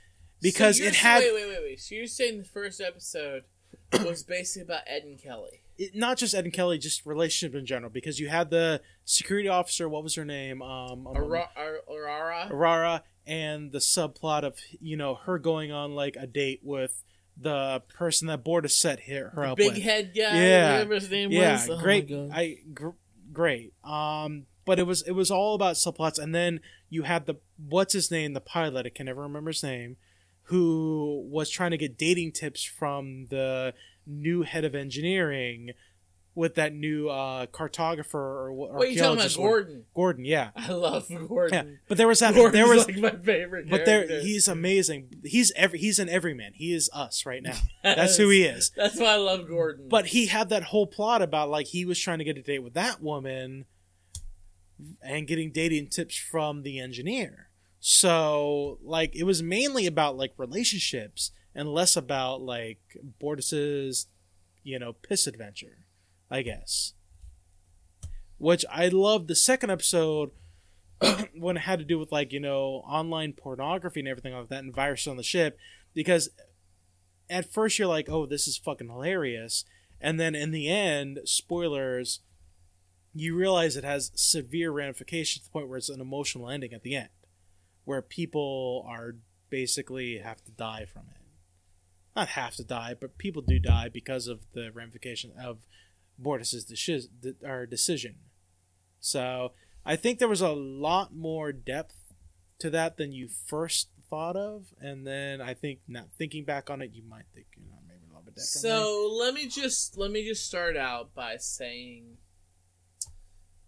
[SPEAKER 1] because
[SPEAKER 2] So
[SPEAKER 1] it had
[SPEAKER 2] Wait, wait, wait, wait. So you're saying the first episode [COUGHS] was basically about Ed and Kelly?
[SPEAKER 1] it, not just Ed and Kelly, just relationship in general. Because you had the security officer, what was her name? Um, um,
[SPEAKER 2] Aurora.
[SPEAKER 1] Aurora, and the subplot of you know her going on like a date with the person that Bortus set her, her
[SPEAKER 2] The
[SPEAKER 1] up
[SPEAKER 2] big
[SPEAKER 1] with.
[SPEAKER 2] head guy.
[SPEAKER 1] Yeah.
[SPEAKER 2] Whatever his name
[SPEAKER 1] yeah,
[SPEAKER 2] was. Oh
[SPEAKER 1] great. I gr- great. Um, but it was it was all about subplots, and then you had the what's his name, the pilot. I can never remember his name, who was trying to get dating tips from the new head of engineering with that new uh, cartographer or,
[SPEAKER 2] Wait, you talking about Gordon?
[SPEAKER 1] Gordon, yeah.
[SPEAKER 2] I love Gordon.
[SPEAKER 1] Yeah, but there was that.
[SPEAKER 2] Gordon's
[SPEAKER 1] there was,
[SPEAKER 2] like my favorite.
[SPEAKER 1] but there, he's amazing. He's every, he's an everyman. He is us right now. [LAUGHS] That's who he is.
[SPEAKER 2] That's why I love Gordon.
[SPEAKER 1] But he had that whole plot about like he was trying to get a date with that woman, and getting dating tips from the engineer. So like it was mainly about like relationships and less about like Bortus's, you know, piss adventure, I guess. Which I loved the second episode [CLEARS THROAT] when it had to do with like you know online pornography and everything like that and virus on the ship because at first you're like oh this is fucking hilarious and then in the end spoilers you realize it has severe ramifications to the point where it's an emotional ending at the end where people are basically have to die from it not have to die but people do die because of the ramification of Bortus's deci- de- decision so I think there was a lot more depth to that than you first thought of, and then I think now thinking back on it, you might think you know maybe a little bit differently.
[SPEAKER 2] So let me just let me just start out by saying,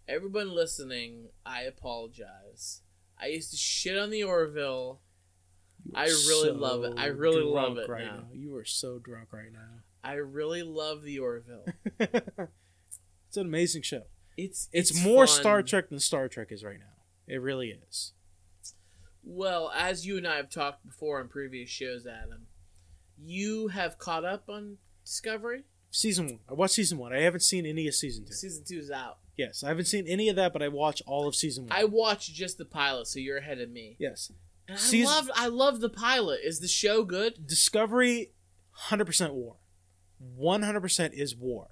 [SPEAKER 2] everyone listening, I apologize. I used to shit on the Orville. I really love it. I really love it
[SPEAKER 1] right
[SPEAKER 2] now.
[SPEAKER 1] You are so drunk right now.
[SPEAKER 2] I really love the Orville. [LAUGHS]
[SPEAKER 1] it's an amazing show.
[SPEAKER 2] It's
[SPEAKER 1] It's, more
[SPEAKER 2] fun.
[SPEAKER 1] Star Trek than Star Trek is right now. It really is.
[SPEAKER 2] Well, as you and I have talked before in previous shows, Adam, you have caught up on Discovery.
[SPEAKER 1] Season one. I watched season one. I haven't seen any of season two.
[SPEAKER 2] Season two is out.
[SPEAKER 1] Yes, I haven't seen any of that, but I watched all of season one.
[SPEAKER 2] I watched just the pilot, so you're ahead of me.
[SPEAKER 1] yes.
[SPEAKER 2] And I
[SPEAKER 1] Season-
[SPEAKER 2] love I love the pilot. Is the show good?
[SPEAKER 1] Discovery, hundred percent war. One hundred percent is war.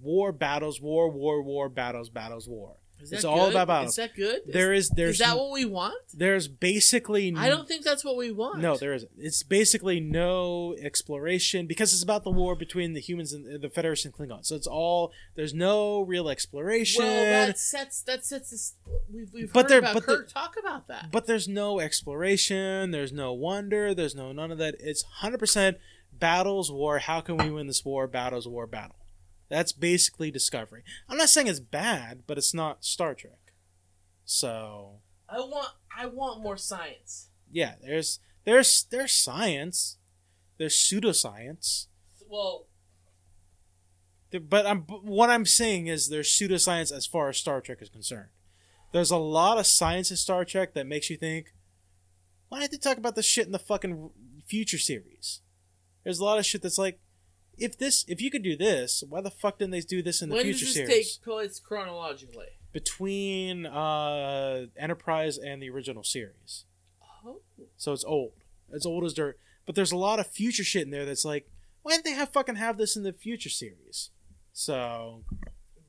[SPEAKER 1] War battles, war, war, war, battles, battles, war. It's
[SPEAKER 2] that
[SPEAKER 1] all about battles.
[SPEAKER 2] Is that good?
[SPEAKER 1] There is there's
[SPEAKER 2] is that what we want?
[SPEAKER 1] there's basically
[SPEAKER 2] I don't think that's what we want.
[SPEAKER 1] no there isn't. It's basically no exploration because it's about the war between the humans and the Federation and Klingons. So it's all there's no real exploration.
[SPEAKER 2] Well, that sets that sets this. We've, we've
[SPEAKER 1] But
[SPEAKER 2] heard
[SPEAKER 1] there-
[SPEAKER 2] about
[SPEAKER 1] but
[SPEAKER 2] Kirk
[SPEAKER 1] the-
[SPEAKER 2] talk about that.
[SPEAKER 1] but there's no exploration. There's no wonder. There's no none of that. It's hundred percent battles war. How can we win this war? Battles war battle. That's basically Discovery. I'm not saying it's bad, but it's not Star Trek. So
[SPEAKER 2] I want I want more science.
[SPEAKER 1] yeah, there's there's there's science, there's pseudoscience.
[SPEAKER 2] Well,
[SPEAKER 1] There- But I'm but what I'm saying is there's pseudoscience as far as Star Trek is concerned. There's a lot of science in Star Trek that makes you think, why did they talk about this shit in the fucking future series? There's a lot of shit that's like, if this, if you could do this, why the fuck didn't they do this in the
[SPEAKER 2] when
[SPEAKER 1] future
[SPEAKER 2] does this
[SPEAKER 1] series?
[SPEAKER 2] take place chronologically?
[SPEAKER 1] Between uh, Enterprise and the original series,
[SPEAKER 2] Oh,
[SPEAKER 1] so it's old. as old as dirt. But there's a lot of future shit in there that's like, why didn't they have fucking have this in the future series? So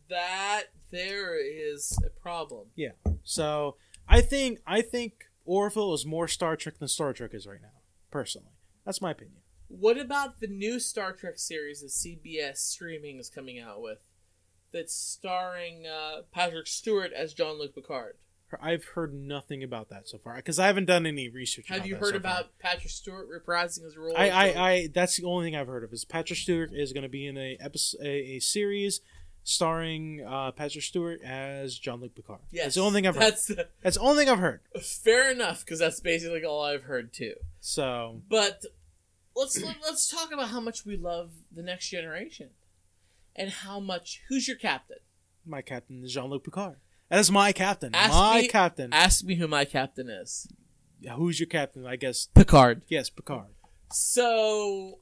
[SPEAKER 2] that there is a problem. Yeah.
[SPEAKER 1] So I think I think Orville is more Star Trek than Star Trek is right now. Personally, that's my opinion.
[SPEAKER 2] What about the new Star Trek series that CBS streaming is coming out with? That's starring uh, Patrick Stewart as Jean Luc Picard.
[SPEAKER 1] I've heard nothing about that so far because I haven't done any research.
[SPEAKER 2] Have you heard
[SPEAKER 1] so far.
[SPEAKER 2] about Patrick Stewart reprising his role?
[SPEAKER 1] I, I, I, that's the only thing I've heard of. Is Patrick Stewart is going to be in a episode, a, a series starring uh, Patrick Stewart as Jean Luc Picard.
[SPEAKER 2] yes,
[SPEAKER 1] that's the only thing I've heard.
[SPEAKER 2] That's the,
[SPEAKER 1] That's the only thing I've heard.
[SPEAKER 2] fair enough because that's basically all I've heard too.
[SPEAKER 1] So
[SPEAKER 2] But let's let's talk about how much we love the next generation, and how much. Who's your captain?
[SPEAKER 1] my captain is Jean Luc Picard. That is my captain.
[SPEAKER 2] Ask
[SPEAKER 1] my
[SPEAKER 2] me-
[SPEAKER 1] captain.
[SPEAKER 2] Ask me who my captain is.
[SPEAKER 1] Who's your captain? I guess
[SPEAKER 2] Picard.
[SPEAKER 1] yes, Picard.
[SPEAKER 2] So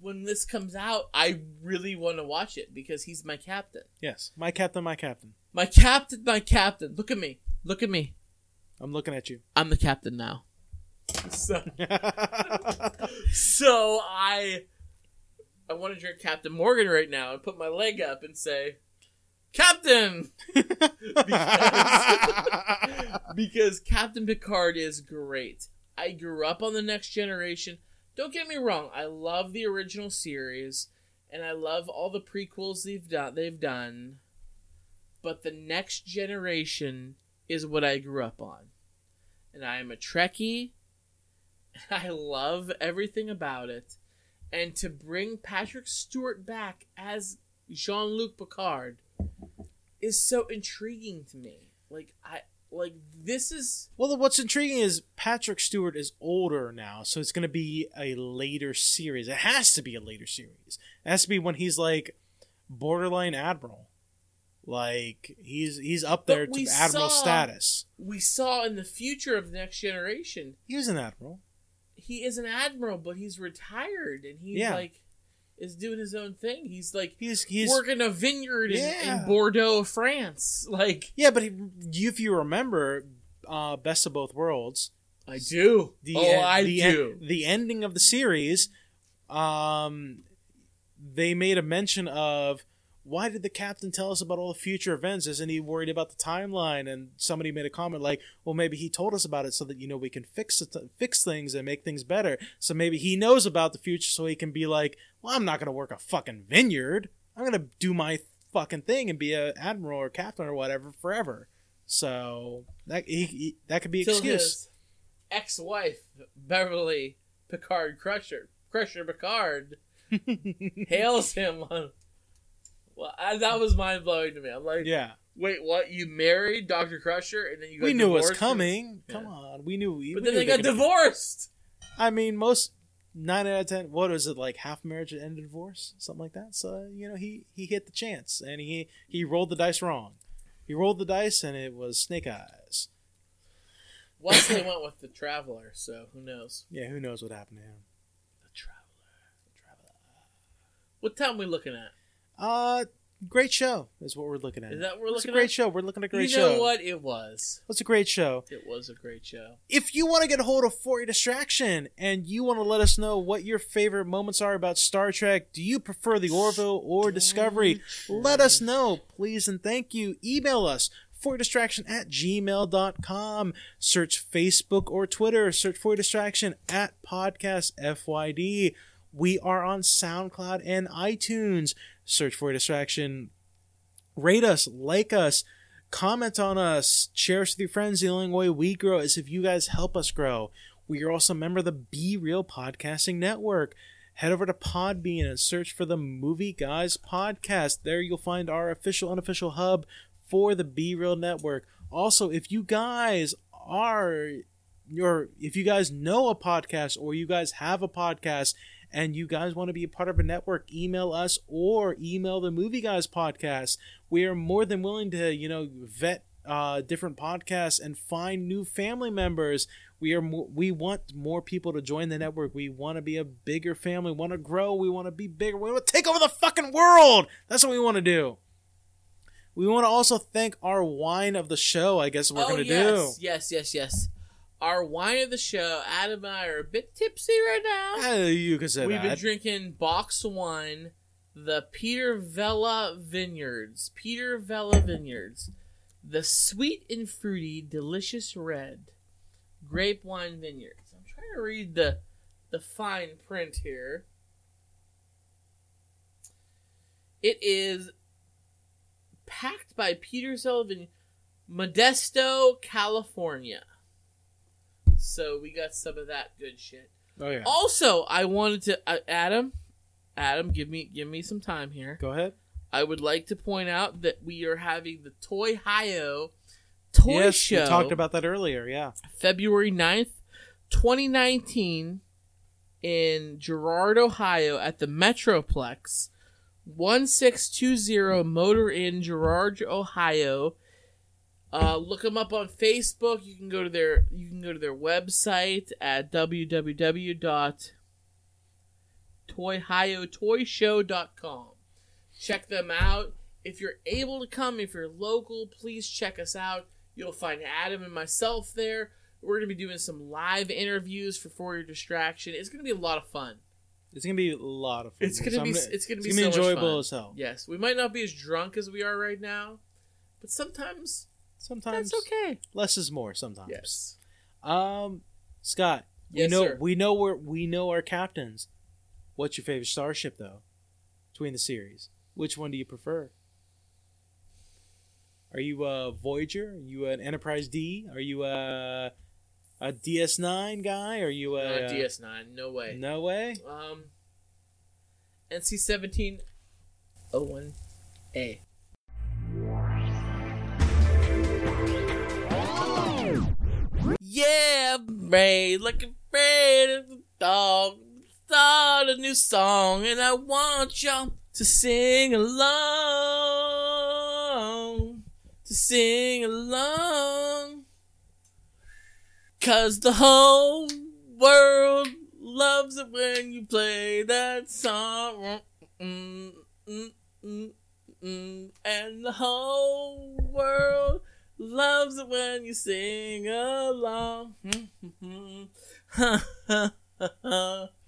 [SPEAKER 2] when this comes out, I really want to watch it because he's my captain.
[SPEAKER 1] Yes, my captain. My captain.
[SPEAKER 2] My captain, my captain. Look at me. Look at me.
[SPEAKER 1] I'm looking at you.
[SPEAKER 2] I'm the captain now. So, so I I want to drink Captain Morgan right now and put my leg up and say, Captain! because Captain Picard is great. I grew up on the next generation. Don't get me wrong, I love the original series and I love all the prequels they've done they've done. But the next generation is what I grew up on. And I am a Trekkie. [LAUGHS] I love everything about it. And to bring Patrick Stewart back as Jean Luc Picard is so intriguing to me. Like I like this is
[SPEAKER 1] well, what's intriguing is Patrick Stewart is older now, so it's going to be a later series. It has to be a later series. It has to be when he's like borderline admiral. Like he's he's up there to admiral
[SPEAKER 2] saw-
[SPEAKER 1] status.
[SPEAKER 2] we saw in the future of the next generation.
[SPEAKER 1] He was an admiral.
[SPEAKER 2] He is an admiral, but he's retired and he's
[SPEAKER 1] Yeah.
[SPEAKER 2] like is doing his own thing. He's like
[SPEAKER 1] He's he's
[SPEAKER 2] working a vineyard in, in Bordeaux, France. [LAUGHS] Like
[SPEAKER 1] yeah, but he, if you remember, uh, Best of Both Worlds,
[SPEAKER 2] I do.
[SPEAKER 1] the
[SPEAKER 2] oh,
[SPEAKER 1] en-
[SPEAKER 2] I
[SPEAKER 1] the
[SPEAKER 2] do.
[SPEAKER 1] en- the ending of the series, um, they made a mention of why did the captain tell us about all the future events? Isn't he worried about the timeline? And somebody made a comment like, "Well, maybe he told us about it so that you know we can fix it, fix things and make things better. So maybe he knows about the future, so he can be like, well, I'm not gonna work a fucking vineyard. I'm gonna do my fucking thing and be a admiral or captain or whatever forever." So that he, he- that could be
[SPEAKER 2] Till
[SPEAKER 1] excuse.
[SPEAKER 2] ex-wife Beverly Picard Crusher, Crusher Picard, [LAUGHS] hails him on. Well, I, that was mind blowing to me. I'm like,
[SPEAKER 1] yeah.
[SPEAKER 2] wait, what? You married Doctor Crusher, and then you got
[SPEAKER 1] we knew it was coming. Come on, we knew. We
[SPEAKER 2] but
[SPEAKER 1] we
[SPEAKER 2] then
[SPEAKER 1] knew
[SPEAKER 2] they got
[SPEAKER 1] could-
[SPEAKER 2] divorced.
[SPEAKER 1] I mean, most nine out of ten. What was it like? Half marriage and a divorce, something like that. So you know, he he hit the chance and he he rolled the dice wrong. He rolled the dice and it was snake eyes.
[SPEAKER 2] Wesley [COUGHS] went with the Traveler, so who knows?
[SPEAKER 1] Yeah, who knows what happened to him?
[SPEAKER 2] The traveler. Traveler. What time we looking at?
[SPEAKER 1] Uh, great show is what we're looking at.
[SPEAKER 2] Is that what we're looking
[SPEAKER 1] it's a great
[SPEAKER 2] at?
[SPEAKER 1] show. We're looking at a great
[SPEAKER 2] you know
[SPEAKER 1] show.
[SPEAKER 2] what? It was.
[SPEAKER 1] It's a great show.
[SPEAKER 2] It was a great show.
[SPEAKER 1] if you want to get a hold of For Your Distraction and you want to let us know what your favorite moments are about Star Trek, do you prefer the Orville or Discovery? Let us know, please and thank you. Email us for distraction at gmail.com. Search Facebook or Twitter. Search for distraction at podcast FYD. We are on SoundCloud and iTunes. Search for a distraction. Rate us, like us, comment on us, share us with your friends. The only way we grow is if you guys help us grow. We are also a member of the Be Real Podcasting Network. Head over to Podbean and search for the Movie Guys Podcast. There you'll find our official, unofficial hub for the Be Real Network. Also, if you guys are or if you guys know a podcast or you guys have a podcast and you guys want to be a part of a network, email us or email the Movie Guys podcast. We are more than willing to, you know, vet uh, different podcasts and find new family members. We are mo- we want more people to join the network. We want to be a bigger family. We want to grow. We want to be bigger. We want to take over the fucking world. That's what we want to do. We want to also thank our wine of the show. I guess we're
[SPEAKER 2] oh,
[SPEAKER 1] gonna
[SPEAKER 2] yes,
[SPEAKER 1] do.
[SPEAKER 2] yes, yes, yes. Our wine of the show, Adam and I are a bit tipsy right now.
[SPEAKER 1] Uh, you could say
[SPEAKER 2] We've been drinking box wine, the Peter Vella Vineyards. Peter Vella Vineyards. The sweet and fruity, delicious red grape wine vineyards. I'm trying to read the the fine print here. It is packed by Peter Sullivan, Modesto, California. So we got some of that good shit.
[SPEAKER 1] Oh yeah.
[SPEAKER 2] Also, I wanted to uh, Adam, Adam, give me give me some time here.
[SPEAKER 1] Go ahead.
[SPEAKER 2] I would like to point out that we are having the Toy Hio Toy
[SPEAKER 1] yes,
[SPEAKER 2] Show
[SPEAKER 1] we talked about that earlier. Yeah.
[SPEAKER 2] February 9th, 2019 in Girard, Ohio at the Metroplex. 1620 Motor Inn, Girard, Ohio. Uh, look them up on Facebook. You can go to their you can go to their website at www.toyhiotoyshow.com. Check them out. If you're able to come, if you're local, please check us out. You'll find Adam and myself there. We're going to be doing some live interviews for For Your Distraction. It's going to be a lot of fun.
[SPEAKER 1] It's gonna be a lot of fun.
[SPEAKER 2] It's going to
[SPEAKER 1] So
[SPEAKER 2] be it's to be,
[SPEAKER 1] it's gonna
[SPEAKER 2] so
[SPEAKER 1] be enjoyable as hell.
[SPEAKER 2] Yes, we might not be as drunk as we are right now, but sometimes
[SPEAKER 1] Sometimes
[SPEAKER 2] that's okay.
[SPEAKER 1] Less is more. Sometimes.
[SPEAKER 2] Yes.
[SPEAKER 1] Um, Scott,
[SPEAKER 2] yes,
[SPEAKER 1] we know
[SPEAKER 2] sir.
[SPEAKER 1] we know where we know our captains. What's your favorite starship though? Between the series, which one do you prefer? Are you a Voyager? Are you an Enterprise D? Are you a a DS9 guy? Are you a
[SPEAKER 2] Not DS9? No way.
[SPEAKER 1] No way.
[SPEAKER 2] Um, NC1701A. yeah, brave like afraid of the dog. Start a new song, and I want y'all to sing along, to sing along. Cause the whole world loves it when you play that song. Mm, mm, mm, mm, mm. and the whole world loves it when you sing along. [LAUGHS] Hmm, hmm, hmm. [LAUGHS]